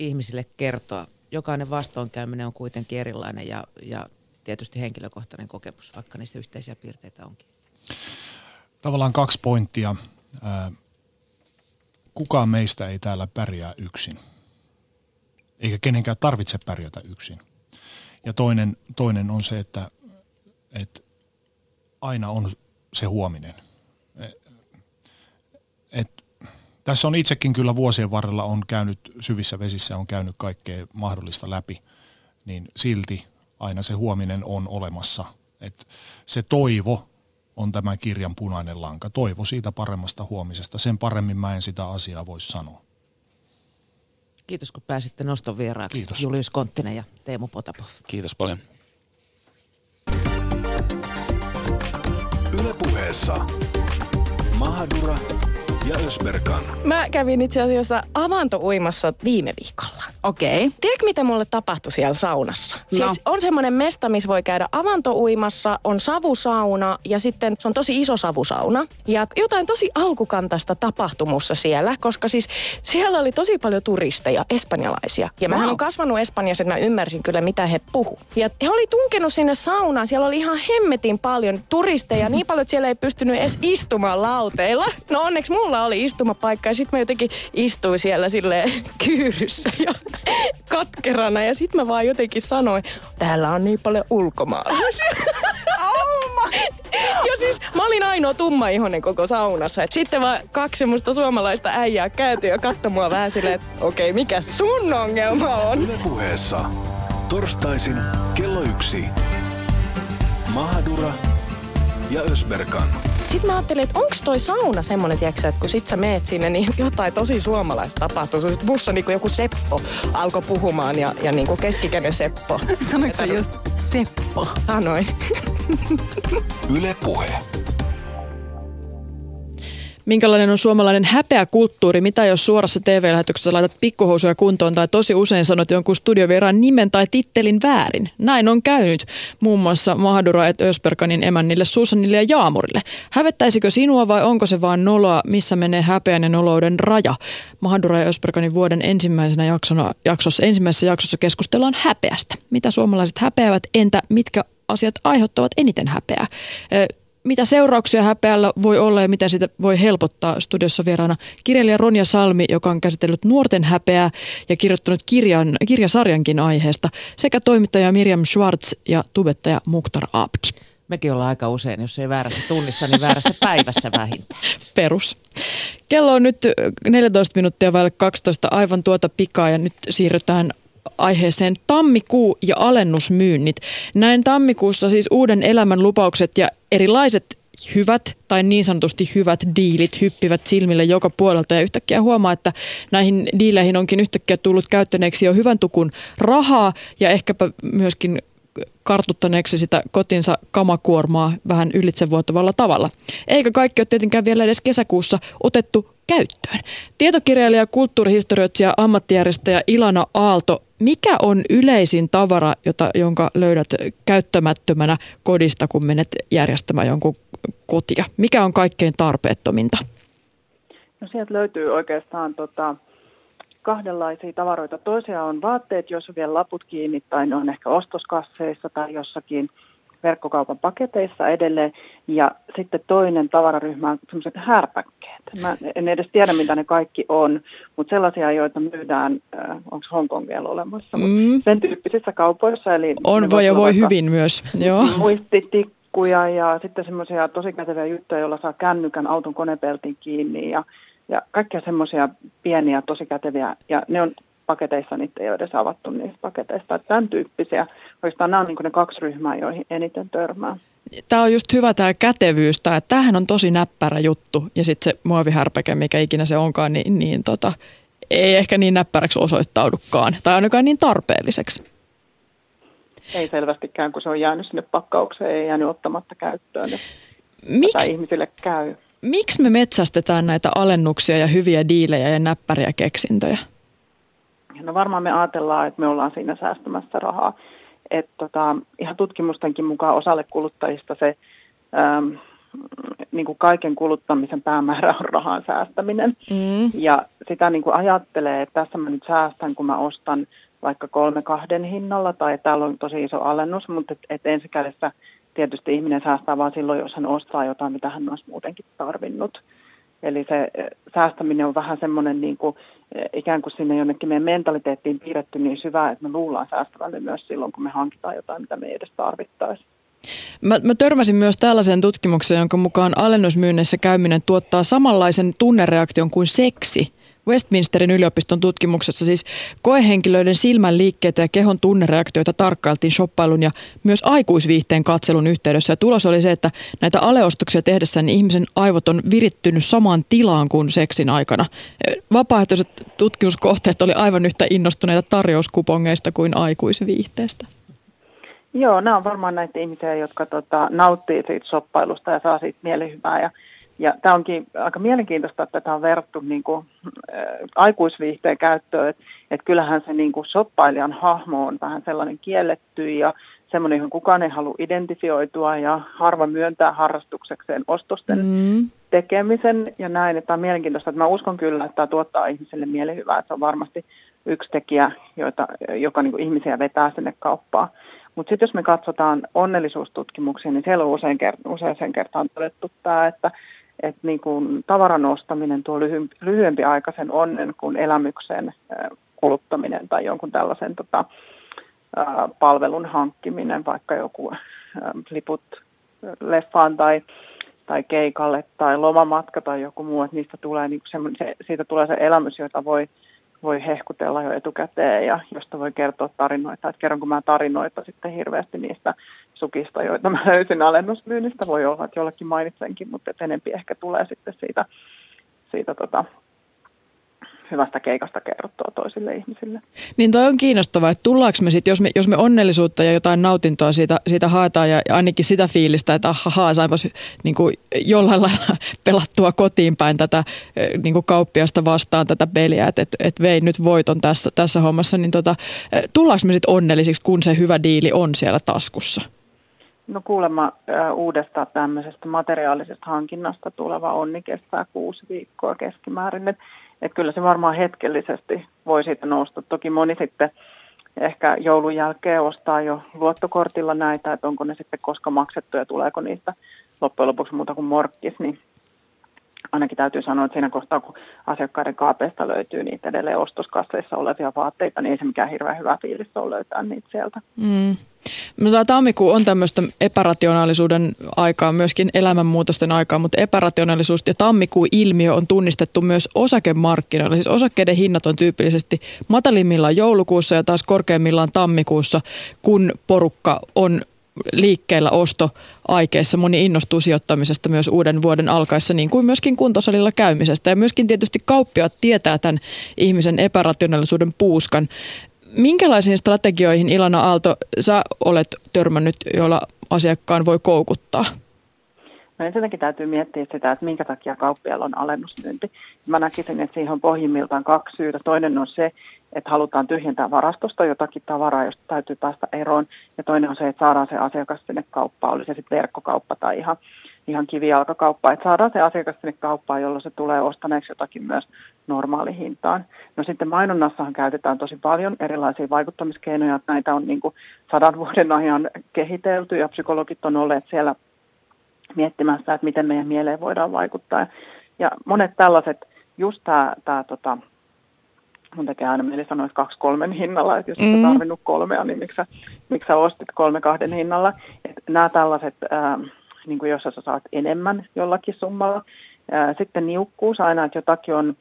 ihmisille kertoa? Jokainen vastoinkäyminen on kuitenkin erilainen ja, ja tietysti henkilökohtainen kokemus, vaikka niissä yhteisiä piirteitä onkin. Tavallaan kaksi pointtia. Kukaan meistä ei täällä pärjää yksin. Eikä kenenkään tarvitse pärjätä yksin. Ja toinen, toinen on se, että, että aina on se huominen. Et, tässä on itsekin kyllä vuosien varrella on käynyt syvissä vesissä, on käynyt kaikkea mahdollista läpi, niin silti aina se huominen on olemassa. Et se toivo on tämän kirjan punainen lanka. Toivo siitä paremmasta huomisesta. Sen paremmin mä en sitä asiaa voi sanoa. Kiitos kun pääsitte noston vieraaksi. Kiitos. Julius Konttinen ja Teemu Potapov. Kiitos paljon. Ylepuheessa Mahadura ja Ösberkan. Mä kävin itse asiassa avantouimassa viime viikolla. Okei. Tiedätkö, mitä mulle tapahtui siellä saunassa? No. Siis on semmoinen mesta, missä voi käydä avantouimassa, on savusauna ja sitten se on tosi iso savusauna. Ja jotain tosi alkukantaista tapahtumussa siellä, koska siis siellä oli tosi paljon turisteja, espanjalaisia. Ja mähän Wow. on kasvanut Espanjassa, että mä ymmärsin kyllä, mitä he puhu. Ja he oli tunkenut sinne saunaan, siellä oli ihan hemmetin paljon turisteja, niin paljon, että siellä ei pystynyt edes istumaan lauteilla. No onneksi mulla oli istumapaikka ja sitten mä jotenkin istuin siellä sille kyyryssä ja katkerana. Ja sitten mä vaan jotenkin sanoin, täällä on niin paljon ulkomaalaisia. Ja siis mä olin ainoa tumma ihonen koko saunassa. Et sitten vaan kaksi semmoista suomalaista äijää kääntyi ja katsoi mua vähän silleen, että okei, okay, mikä sun ongelma on? Ylepuheessa torstaisin kello yksi. Mahadura ja Ösberkan. Sitten mä ajattelin, että onko toi sauna semmonen, tiiäksä, että kun sit sä meet sinne, niin jotain tosi suomalaista tapahtuu. Sitten musta niinku joku Seppo alkoi puhumaan ja, ja niinku keskikäinen Seppo. Sanoitko sä just Seppo? Sanoi. Yle Puhe. Minkälainen on suomalainen häpeäkulttuuri? Mitä jos suorassa TV-lähetyksessä laitat pikkuhousuja kuntoon tai tosi usein sanot jonkun studiovieraan nimen tai tittelin väärin? Näin on käynyt muun muassa Mahdura et Ösperkanin emännille Susannille ja Jaamurille. Hävettäisikö sinua vai onko se vaan noloa, missä menee häpeän ja nolouden raja? Mahdura ja Ösperkanin vuoden ensimmäisenä jaksona, jaksossa, ensimmäisessä jaksossa keskustellaan häpeästä. Mitä suomalaiset häpeävät, entä mitkä asiat aiheuttavat eniten häpeää? Mitä seurauksia häpeällä voi olla ja mitä sitä voi helpottaa. Studiossa vieraana kirjailija Ronja Salmi, joka on käsitellyt nuorten häpeää ja kirjoittanut kirjan, kirjasarjankin aiheesta, sekä toimittaja Miriam Schwartz ja tubettaja Mukhtar Abdi. Mekin ollaan aika usein, jos ei väärässä tunnissa, niin väärässä päivässä vähintään. Perus. Kello on nyt 14 minuuttia vaille 12 aivan tuota pikaa ja nyt siirrytään aiheeseen tammikuu ja alennusmyynnit. Näin tammikuussa siis uuden elämän lupaukset ja erilaiset hyvät tai niin sanotusti hyvät diilit hyppivät silmille joka puolelta ja yhtäkkiä huomaa, että näihin diileihin onkin yhtäkkiä tullut käyttäneeksi jo hyvän tukun rahaa ja ehkäpä myöskin kartuttaneeksi sitä kotinsa kamakuormaa vähän ylitsevuotavalla tavalla. Eikä kaikki ole tietenkään vielä edes kesäkuussa otettu käyttöön. Tietokirjailija, kulttuurihistorioitsija, ammattijärjestäjä Ilana Aalto, mikä on yleisin tavara, jota, jonka löydät käyttämättömänä kodista, kun menet järjestämään jonkun kotia? Mikä on kaikkein tarpeettominta? No sieltä löytyy oikeastaan tota, kahdenlaisia tavaroita. Toisia on vaatteet, joissa on vielä laput kiinni, tai ne on ehkä ostoskasseissa tai jossakin verkkokaupan paketeissa edelleen. Ja sitten toinen tavararyhmä on sellaiset härpäkkeet. Mä en edes tiedä, mitä ne kaikki on, mutta sellaisia, joita myydään, äh, onko Hongkong vielä olemassa, mm. Sen tyyppisissä kaupoissa. Eli On voi ja voi hyvin myös. Joo. muistitikkuja ja sitten semmoisia tosi käteviä juttuja, joilla saa kännykän auton konepeltin kiinni ja, ja kaikkia semmoisia pieniä tosi käteviä ja ne on paketeissa, niitä ei ole edes avattu niistä paketeista. Että tämän tyyppisiä, oikeastaan nämä on niin ne kaksi ryhmää, joihin eniten törmää. Tämä on just hyvä tämä kätevyys, tämä, että tämähän on tosi näppärä juttu ja sitten se muovihärpäke, mikä ikinä se onkaan, niin, niin tota, ei ehkä niin näppäräksi osoittaudukaan tai ainakaan niin tarpeelliseksi. Ei selvästikään, kun se on jäänyt sinne pakkaukseen, ei jäänyt ottamatta käyttöön. Miksi Tätä ihmisille käy. miksi me metsästetään näitä alennuksia ja hyviä diilejä ja näppäriä keksintöjä? No varmaan me ajatellaan, että me ollaan siinä säästämässä rahaa. Et tota, ihan tutkimustenkin mukaan osalle kuluttajista se äm, niin kuin kaiken kuluttamisen päämäärä on rahan säästäminen. Mm. Ja sitä niin kuin ajattelee, että tässä mä nyt säästän, kun mä ostan vaikka kolme kahden hinnalla, tai täällä on tosi iso alennus, mutta et, et ensikädessä tietysti ihminen säästää vain silloin, jos hän ostaa jotain, mitä hän olisi muutenkin tarvinnut. Eli se säästäminen on vähän semmoinen niin kuin, ikään kuin sinne jonnekin meidän mentaliteettiin piirretty niin syvää, että me luullaan säästävälle myös silloin, kun me hankitaan jotain, mitä me ei edes tarvittaisi. Mä, mä törmäsin myös tällaiseen tutkimukseen, jonka mukaan alennusmyynnissä käyminen tuottaa samanlaisen tunnereaktion kuin seksi. Westminsterin yliopiston tutkimuksessa siis koehenkilöiden silmän liikkeitä ja kehon tunnereaktioita tarkkailtiin shoppailun ja myös aikuisviihteen katselun yhteydessä. Ja tulos oli se, että näitä aleostoksia tehdessä niin ihmisen aivot on virittynyt samaan tilaan kuin seksin aikana. Vapaaehtoiset tutkimuskohteet oli aivan yhtä innostuneita tarjouskupongeista kuin aikuisviihteestä. Joo, nämä on varmaan näitä ihmisiä, jotka tota, nauttii siitä shoppailusta ja saa siitä mielihyvää. Ja, ja tämä onkin aika mielenkiintoista, että tämä on verrattu niin kuin, äh, aikuisviihteen käyttöön. Että et kyllähän se niin kuin shoppailijan hahmo on vähän sellainen kielletty ja semmoinen, johon kukaan ei halua identifioitua ja harva myöntää harrastuksekseen ostosten mm. tekemisen ja näin. Että tämä on mielenkiintoista, että mä uskon kyllä, että tämä tuottaa ihmiselle mielihyvää. Että se on varmasti yksi tekijä, joita, joka niin kuin ihmisiä vetää sinne kauppaan. Mutta sitten jos me katsotaan onnellisuustutkimuksia, niin siellä on usein, kert- usein kertaan todettu tämä, että että niin kuin tavaran ostaminen tuo lyhy- lyhyempi aikaisen onnen kuin elämyksen kuluttaminen tai jonkun tällaisen tota, palvelun hankkiminen, vaikka joku liput leffaan tai, tai keikalle tai lomamatka tai joku muu, että niistä tulee, niin se, siitä tulee se elämys, jota voi voi hehkutella jo etukäteen ja josta voi kertoa tarinoita. Että kerronko mä tarinoita sitten hirveästi niistä sukista, joita mä löysin alennusmyynnistä. Voi olla, että jollekin mainitsenkin, mutta enempi ehkä tulee sitten siitä, siitä tota, hyvästä keikasta kerrottua toisille ihmisille. Niin toi on kiinnostavaa, että tullaanko me sitten, jos me, jos me onnellisuutta ja jotain nautintoa siitä, siitä haetaan ja ainakin sitä fiilistä, että ahaa, saipas niin kuin jollain lailla pelattua kotiin päin tätä niin kuin kauppiasta vastaan tätä peliä, että et, et vei nyt voiton tässä, tässä hommassa, niin tota, tullaanko me sitten onnellisiksi, kun se hyvä diili on siellä taskussa? No kuulemma äh, uudesta tämmöisestä materiaalisesta hankinnasta tuleva onni kestää kuusi viikkoa keskimäärin. Et että kyllä se varmaan hetkellisesti voi siitä nousta. Toki moni sitten ehkä joulun jälkeen ostaa jo luottokortilla näitä, että onko ne sitten koska maksettu ja tuleeko niistä loppujen lopuksi muuta kuin morkkis, niin ainakin täytyy sanoa, että siinä kohtaa, kun asiakkaiden kaapeista löytyy niitä edelleen ostoskasseissa olevia vaatteita, niin ei se mikään hirveän hyvä fiilis ole löytää niitä sieltä. Mm. No, tämä tammikuu on tämmöistä epärationaalisuuden aikaa, myöskin elämänmuutosten aikaa, mutta epärationaalisuus ja tammikuun ilmiö on tunnistettu myös osakemarkkinoilla. Siis osakkeiden hinnat on tyypillisesti matalimmillaan joulukuussa ja taas korkeimmillaan tammikuussa, kun porukka on liikkeellä ostoaikeissa. Moni innostuu sijoittamisesta myös uuden vuoden alkaessa, niin kuin myöskin kuntosalilla käymisestä. Ja myöskin tietysti kauppiaat tietää tämän ihmisen epärationaalisuuden puuskan. Minkälaisiin strategioihin Ilana Aalto sä olet törmännyt, joilla asiakkaan voi koukuttaa? No ensinnäkin täytyy miettiä sitä, että minkä takia kauppialla on alennusmyynti. Mä näkisin, että siihen on pohjimmiltaan kaksi syytä. Toinen on se, että halutaan tyhjentää varastosta jotakin tavaraa, josta täytyy päästä eroon. Ja toinen on se, että saadaan se asiakas sinne kauppaan, oli se sitten verkkokauppa tai ihan, ihan kivijalkakauppa. Että saadaan se asiakas sinne kauppaan, jolloin se tulee ostaneeksi jotakin myös normaalihintaan. No sitten mainonnassahan käytetään tosi paljon erilaisia vaikuttamiskeinoja. Näitä on niin kuin sadan vuoden ajan kehitelty ja psykologit on olleet siellä miettimässä, että miten meidän mieleen voidaan vaikuttaa. Ja monet tällaiset, just tämä, tämä tota, mun tekee aina mieli sanoa, että kaksi kolmen hinnalla, että jos mm. Mm-hmm. tarvinnut kolmea, niin miksi sä, miksi sä ostit kolme kahden hinnalla. Et nämä tällaiset, ää, niin kuin jos sä saat enemmän jollakin summalla. Ää, sitten niukkuus aina, että jotakin on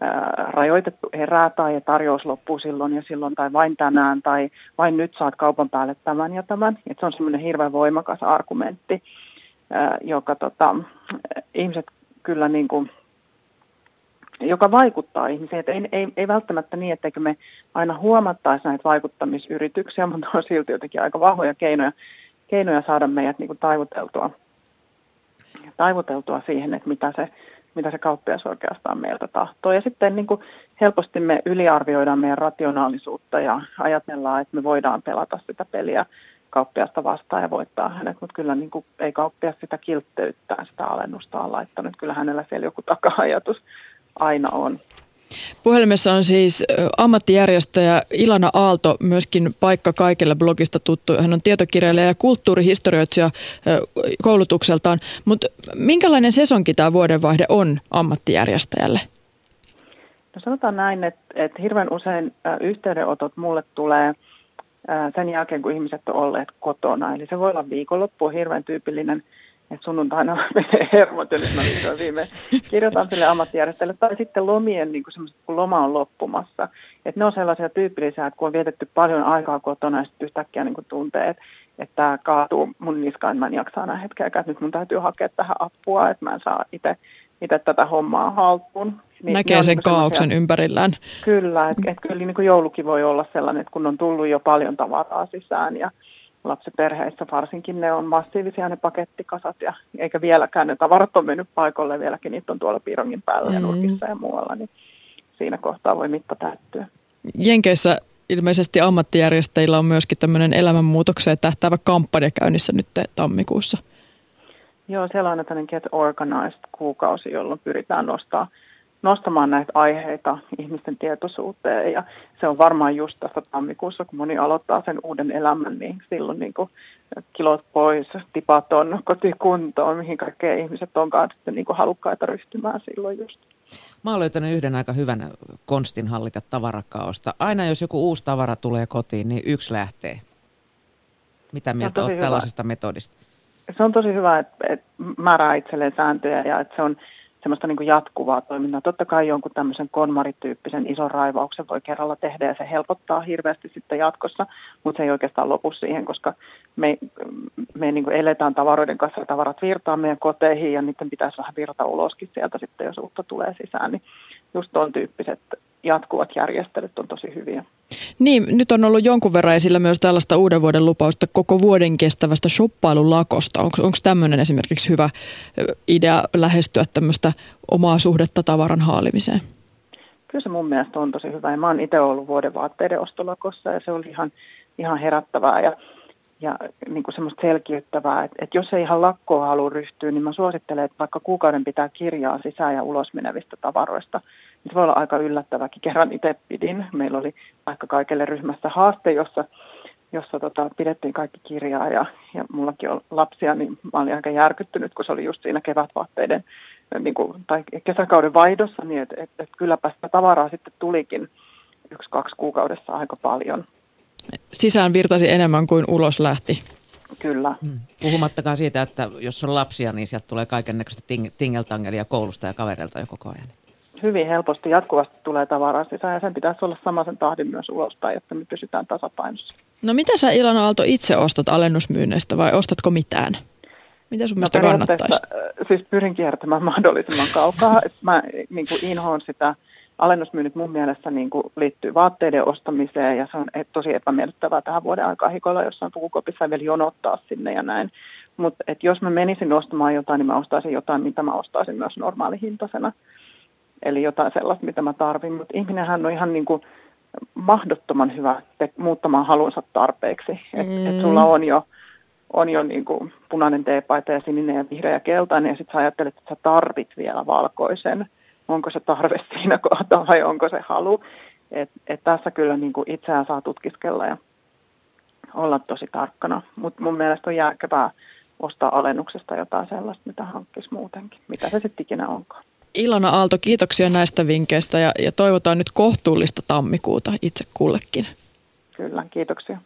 ää, rajoitettu erää tai tarjous loppuu silloin ja silloin tai vain tänään tai vain nyt saat kaupan päälle tämän ja tämän. Et se on semmoinen hirveän voimakas argumentti, ää, joka tota, ihmiset kyllä niin kuin, joka vaikuttaa ihmisiin. Että ei, ei, ei välttämättä niin, etteikö me aina huomattaisi näitä vaikuttamisyrityksiä, mutta on silti jotenkin aika vahvoja keinoja, keinoja saada meidät niin kuin taivuteltua taivuteltua siihen, että mitä se, mitä se kauppias oikeastaan meiltä tahtoo. Ja sitten niin kuin helposti me yliarvioidaan meidän rationaalisuutta ja ajatellaan, että me voidaan pelata sitä peliä kauppiasta vastaan ja voittaa hänet, mutta kyllä niin kuin, ei kauppias sitä kiltteyttää, sitä alennusta on laittanut. Kyllä hänellä siellä joku taka-ajatus aina on. Puhelimessa on siis ammattijärjestäjä Ilana Aalto, myöskin paikka kaikille blogista tuttu. Hän on tietokirjailija ja kulttuurihistorioitsija koulutukseltaan. Mutta minkälainen sesonki tämä vuodenvaihde on ammattijärjestäjälle? No sanotaan näin, että, että hirveän usein yhteydenotot mulle tulee sen jälkeen, kun ihmiset on olleet kotona. Eli se voi olla viikonloppu, on hirveän tyypillinen – että sunnuntaina menee hermot, ja nyt mä vihdoin viime kirjoitan sille ammattijärjestölle, tai sitten lomien, niin kuin kun loma on loppumassa. Että ne on sellaisia tyypillisiä, että kun on vietetty paljon aikaa kotona, ja sitten yhtäkkiä niin kuin tuntee, että että tämä kaatuu mun niskaan, mä en jaksa enää hetkeä, että nyt mun täytyy hakea tähän apua, että mä en saa itse itse tätä hommaa haltuun. Niin Näkee sen niin kaauksen ympärillään. Kyllä, että et kyllä niin kuin joulukin voi olla sellainen, että kun on tullut jo paljon tavaraa sisään ja lapsiperheissä varsinkin ne on massiivisia ne pakettikasat ja eikä vieläkään ne tavarat on mennyt paikalle, vieläkin niitä on tuolla piirongin päällä mm. ja nurkissa ja muualla, niin siinä kohtaa voi mitta täyttyä. Jenkeissä ilmeisesti ammattijärjestäjillä on myöskin tämmöinen elämänmuutokseen tähtäävä kampanja käynnissä nyt tammikuussa. Joo, siellä on tämmöinen Get Organized kuukausi, jolloin pyritään nostaa nostamaan näitä aiheita ihmisten tietoisuuteen. Ja se on varmaan just tässä tammikuussa, kun moni aloittaa sen uuden elämän, niin silloin niin kuin kilot pois, tipaton kotikuntoon, mihin kaikkea ihmiset onkaan sitten niin kuin halukkaita ryhtymään silloin just. Mä oon löytänyt yhden aika hyvän konstin hallita tavarakaosta. Aina jos joku uusi tavara tulee kotiin, niin yksi lähtee. Mitä mieltä olet tällaisesta metodista? Se on tosi hyvä, että, että määrää itselleen sääntöjä ja että se on semmoista niin kuin jatkuvaa toimintaa. Totta kai jonkun tämmöisen konmarityyppisen ison raivauksen voi kerralla tehdä ja se helpottaa hirveästi sitten jatkossa, mutta se ei oikeastaan lopu siihen, koska me, me niin kuin eletään tavaroiden kanssa ja tavarat virtaa meidän koteihin ja niiden pitäisi vähän virta uloskin sieltä sitten, jos uutta tulee sisään. Niin just tuon tyyppiset jatkuvat järjestelyt on tosi hyviä. Niin, nyt on ollut jonkun verran esillä myös tällaista uuden vuoden lupausta koko vuoden kestävästä shoppailulakosta. Onko tämmöinen esimerkiksi hyvä idea lähestyä tämmöistä omaa suhdetta tavaran haalimiseen? Kyllä se mun mielestä on tosi hyvä. Ja mä oon itse ollut vuoden vaatteiden ostolakossa ja se oli ihan, ihan herättävää ja, ja niin kuin semmoista selkiyttävää, että, että jos ei ihan lakkoa halua ryhtyä, niin mä suosittelen, että vaikka kuukauden pitää kirjaa sisään ja ulos menevistä tavaroista – se voi olla aika yllättäväkin. Kerran itse pidin. Meillä oli vaikka kaikille ryhmässä haaste, jossa, jossa tota, pidettiin kaikki kirjaa ja, ja mullakin on lapsia, niin mä olin aika järkyttynyt, kun se oli just siinä kevätvaatteiden niin kuin, tai kesäkauden vaihdossa, niin että et, et kylläpä sitä tavaraa sitten tulikin yksi, kaksi kuukaudessa aika paljon. Sisään virtasi enemmän kuin ulos lähti. Kyllä. Hmm. Puhumattakaan siitä, että jos on lapsia, niin sieltä tulee kaiken näköistä ting- tingeltangelia koulusta ja kavereilta jo koko ajan hyvin helposti jatkuvasti tulee tavaraa sisään ja sen pitäisi olla samaisen tahdin myös ulospäin, että me pysytään tasapainossa. No mitä sä Ilona Aalto itse ostat alennusmyynneistä vai ostatko mitään? Mitä sun no, mielestä kannattaisi? Äh, siis pyrin kiertämään mahdollisimman kaukaa. Mä niin kuin inhoon sitä alennusmyynnit mun mielestä niin kuin liittyy vaatteiden ostamiseen ja se on tosi epämiellyttävää tähän vuoden aikaa hikoilla jossain pukukopissa ja vielä jonottaa sinne ja näin. Mutta jos mä menisin ostamaan jotain, niin mä ostaisin jotain, mitä mä ostaisin myös normaalihintaisena. Eli jotain sellaista, mitä mä tarvin. Mutta ihminenhän on ihan niin kuin mahdottoman hyvä te- muuttamaan halunsa tarpeeksi. Että mm. et sulla on jo, on jo niin kuin punainen teepaita ja sininen ja vihreä ja keltainen. Ja sitten sä ajattelet, että sä tarvit vielä valkoisen. Onko se tarve siinä kohtaa vai onko se halu? Et, et tässä kyllä niin kuin itseään saa tutkiskella ja olla tosi tarkkana. Mutta mun mielestä on järkevää ostaa alennuksesta jotain sellaista, mitä hankkisi muutenkin. Mitä se sitten ikinä onkaan. Ilona Aalto, kiitoksia näistä vinkkeistä ja, ja toivotaan nyt kohtuullista tammikuuta itse kullekin. Kyllä, kiitoksia.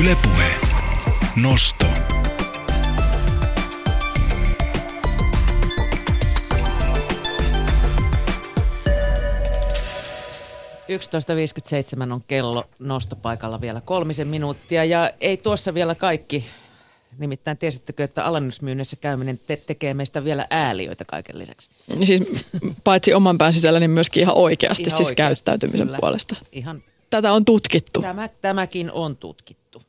Ylepuhe. Nosto. on kello nostopaikalla vielä kolmisen minuuttia ja ei tuossa vielä kaikki Nimittäin tiesittekö, että alennusmyynnissä käyminen te- tekee meistä vielä ääliöitä kaiken lisäksi? Niin siis paitsi oman pään sisällä, niin myöskin ihan oikeasti, ihan siis oikeasti käyttäytymisen kyllä. puolesta. Ihan, Tätä on tutkittu. Tämä, tämäkin on tutkittu.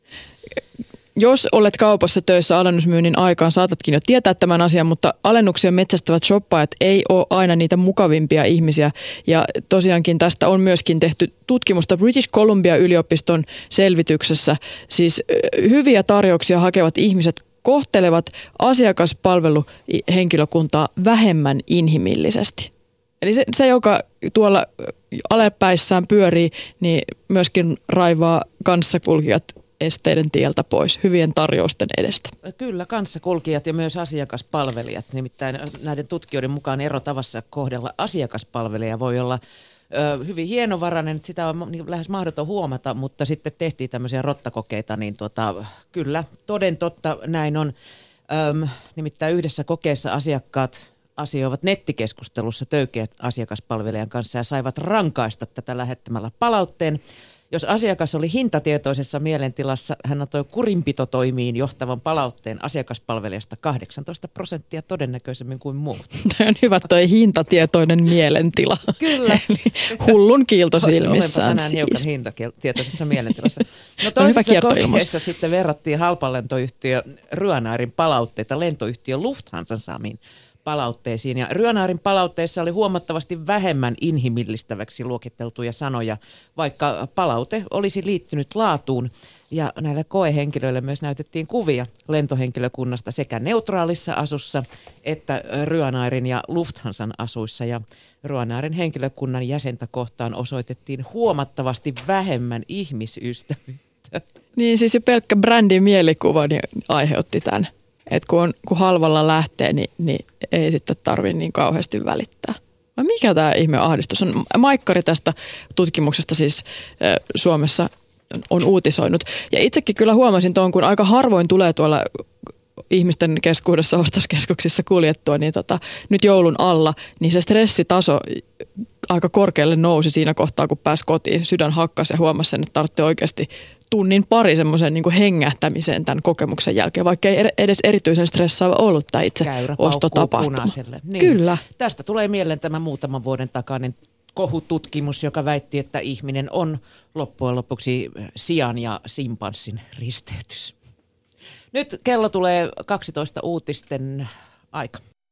Jos olet kaupassa töissä alennusmyynnin aikaan, saatatkin jo tietää tämän asian, mutta alennuksia metsästävät shoppaajat ei ole aina niitä mukavimpia ihmisiä. Ja tosiaankin tästä on myöskin tehty tutkimusta British Columbia yliopiston selvityksessä. Siis hyviä tarjouksia hakevat ihmiset kohtelevat asiakaspalveluhenkilökuntaa vähemmän inhimillisesti. Eli se, se, joka tuolla alepäissään pyörii, niin myöskin raivaa kanssakulkijat esteiden tieltä pois, hyvien tarjousten edestä. Kyllä, kanssakulkijat ja myös asiakaspalvelijat. Nimittäin näiden tutkijoiden mukaan erotavassa kohdella asiakaspalvelija voi olla ö, hyvin hienovarainen, sitä on niin lähes mahdoton huomata, mutta sitten tehtiin tämmöisiä rottakokeita, niin tota, kyllä, toden totta näin on. Öm, nimittäin yhdessä kokeessa asiakkaat asioivat nettikeskustelussa töykeät asiakaspalvelijan kanssa ja saivat rankaista tätä lähettämällä palautteen. Jos asiakas oli hintatietoisessa mielentilassa, hän antoi kurinpitotoimiin johtavan palautteen asiakaspalvelijasta 18 prosenttia todennäköisemmin kuin muut. Tämä on hyvä toi hintatietoinen mielentila. Kyllä. Eli hullun kiilto silmissään tänään siis. hiukan hintatietoisessa mielentilassa. No toisessa kokeessa sitten verrattiin halpalentoyhtiö Ryönairin palautteita lentoyhtiö Lufthansa saamiin palautteisiin. Ja Ryönaarin palautteissa oli huomattavasti vähemmän inhimillistäväksi luokiteltuja sanoja, vaikka palaute olisi liittynyt laatuun. Ja näille koehenkilöille myös näytettiin kuvia lentohenkilökunnasta sekä neutraalissa asussa että Ryönairin ja Lufthansan asuissa. Ja Ryönairin henkilökunnan jäsentä kohtaan osoitettiin huomattavasti vähemmän ihmisystävyyttä. Niin siis se pelkkä brändin mielikuva niin aiheutti tämän. Että kun, on, kun halvalla lähtee, niin, niin ei sitten tarvitse niin kauheasti välittää. Vai mikä tämä ihme ahdistus on? Maikkari tästä tutkimuksesta siis Suomessa on uutisoinut. Ja itsekin kyllä huomasin tuon, kun aika harvoin tulee tuolla ihmisten keskuudessa ostoskeskuksissa kuljettua, niin tota, nyt joulun alla, niin se stressitaso aika korkealle nousi siinä kohtaa, kun pääsi kotiin. Sydän hakkasi ja huomasi sen, että tarvitsee oikeasti tunnin pari semmoisen niin hengähtämiseen tämän kokemuksen jälkeen, vaikka ei edes erityisen stressaava ollut tämä itse Käyrä ostotapahtuma. Niin. Kyllä. Tästä tulee mieleen tämä muutaman vuoden takainen kohututkimus, joka väitti, että ihminen on loppujen lopuksi sian ja simpanssin risteytys. Nyt kello tulee 12 uutisten aika.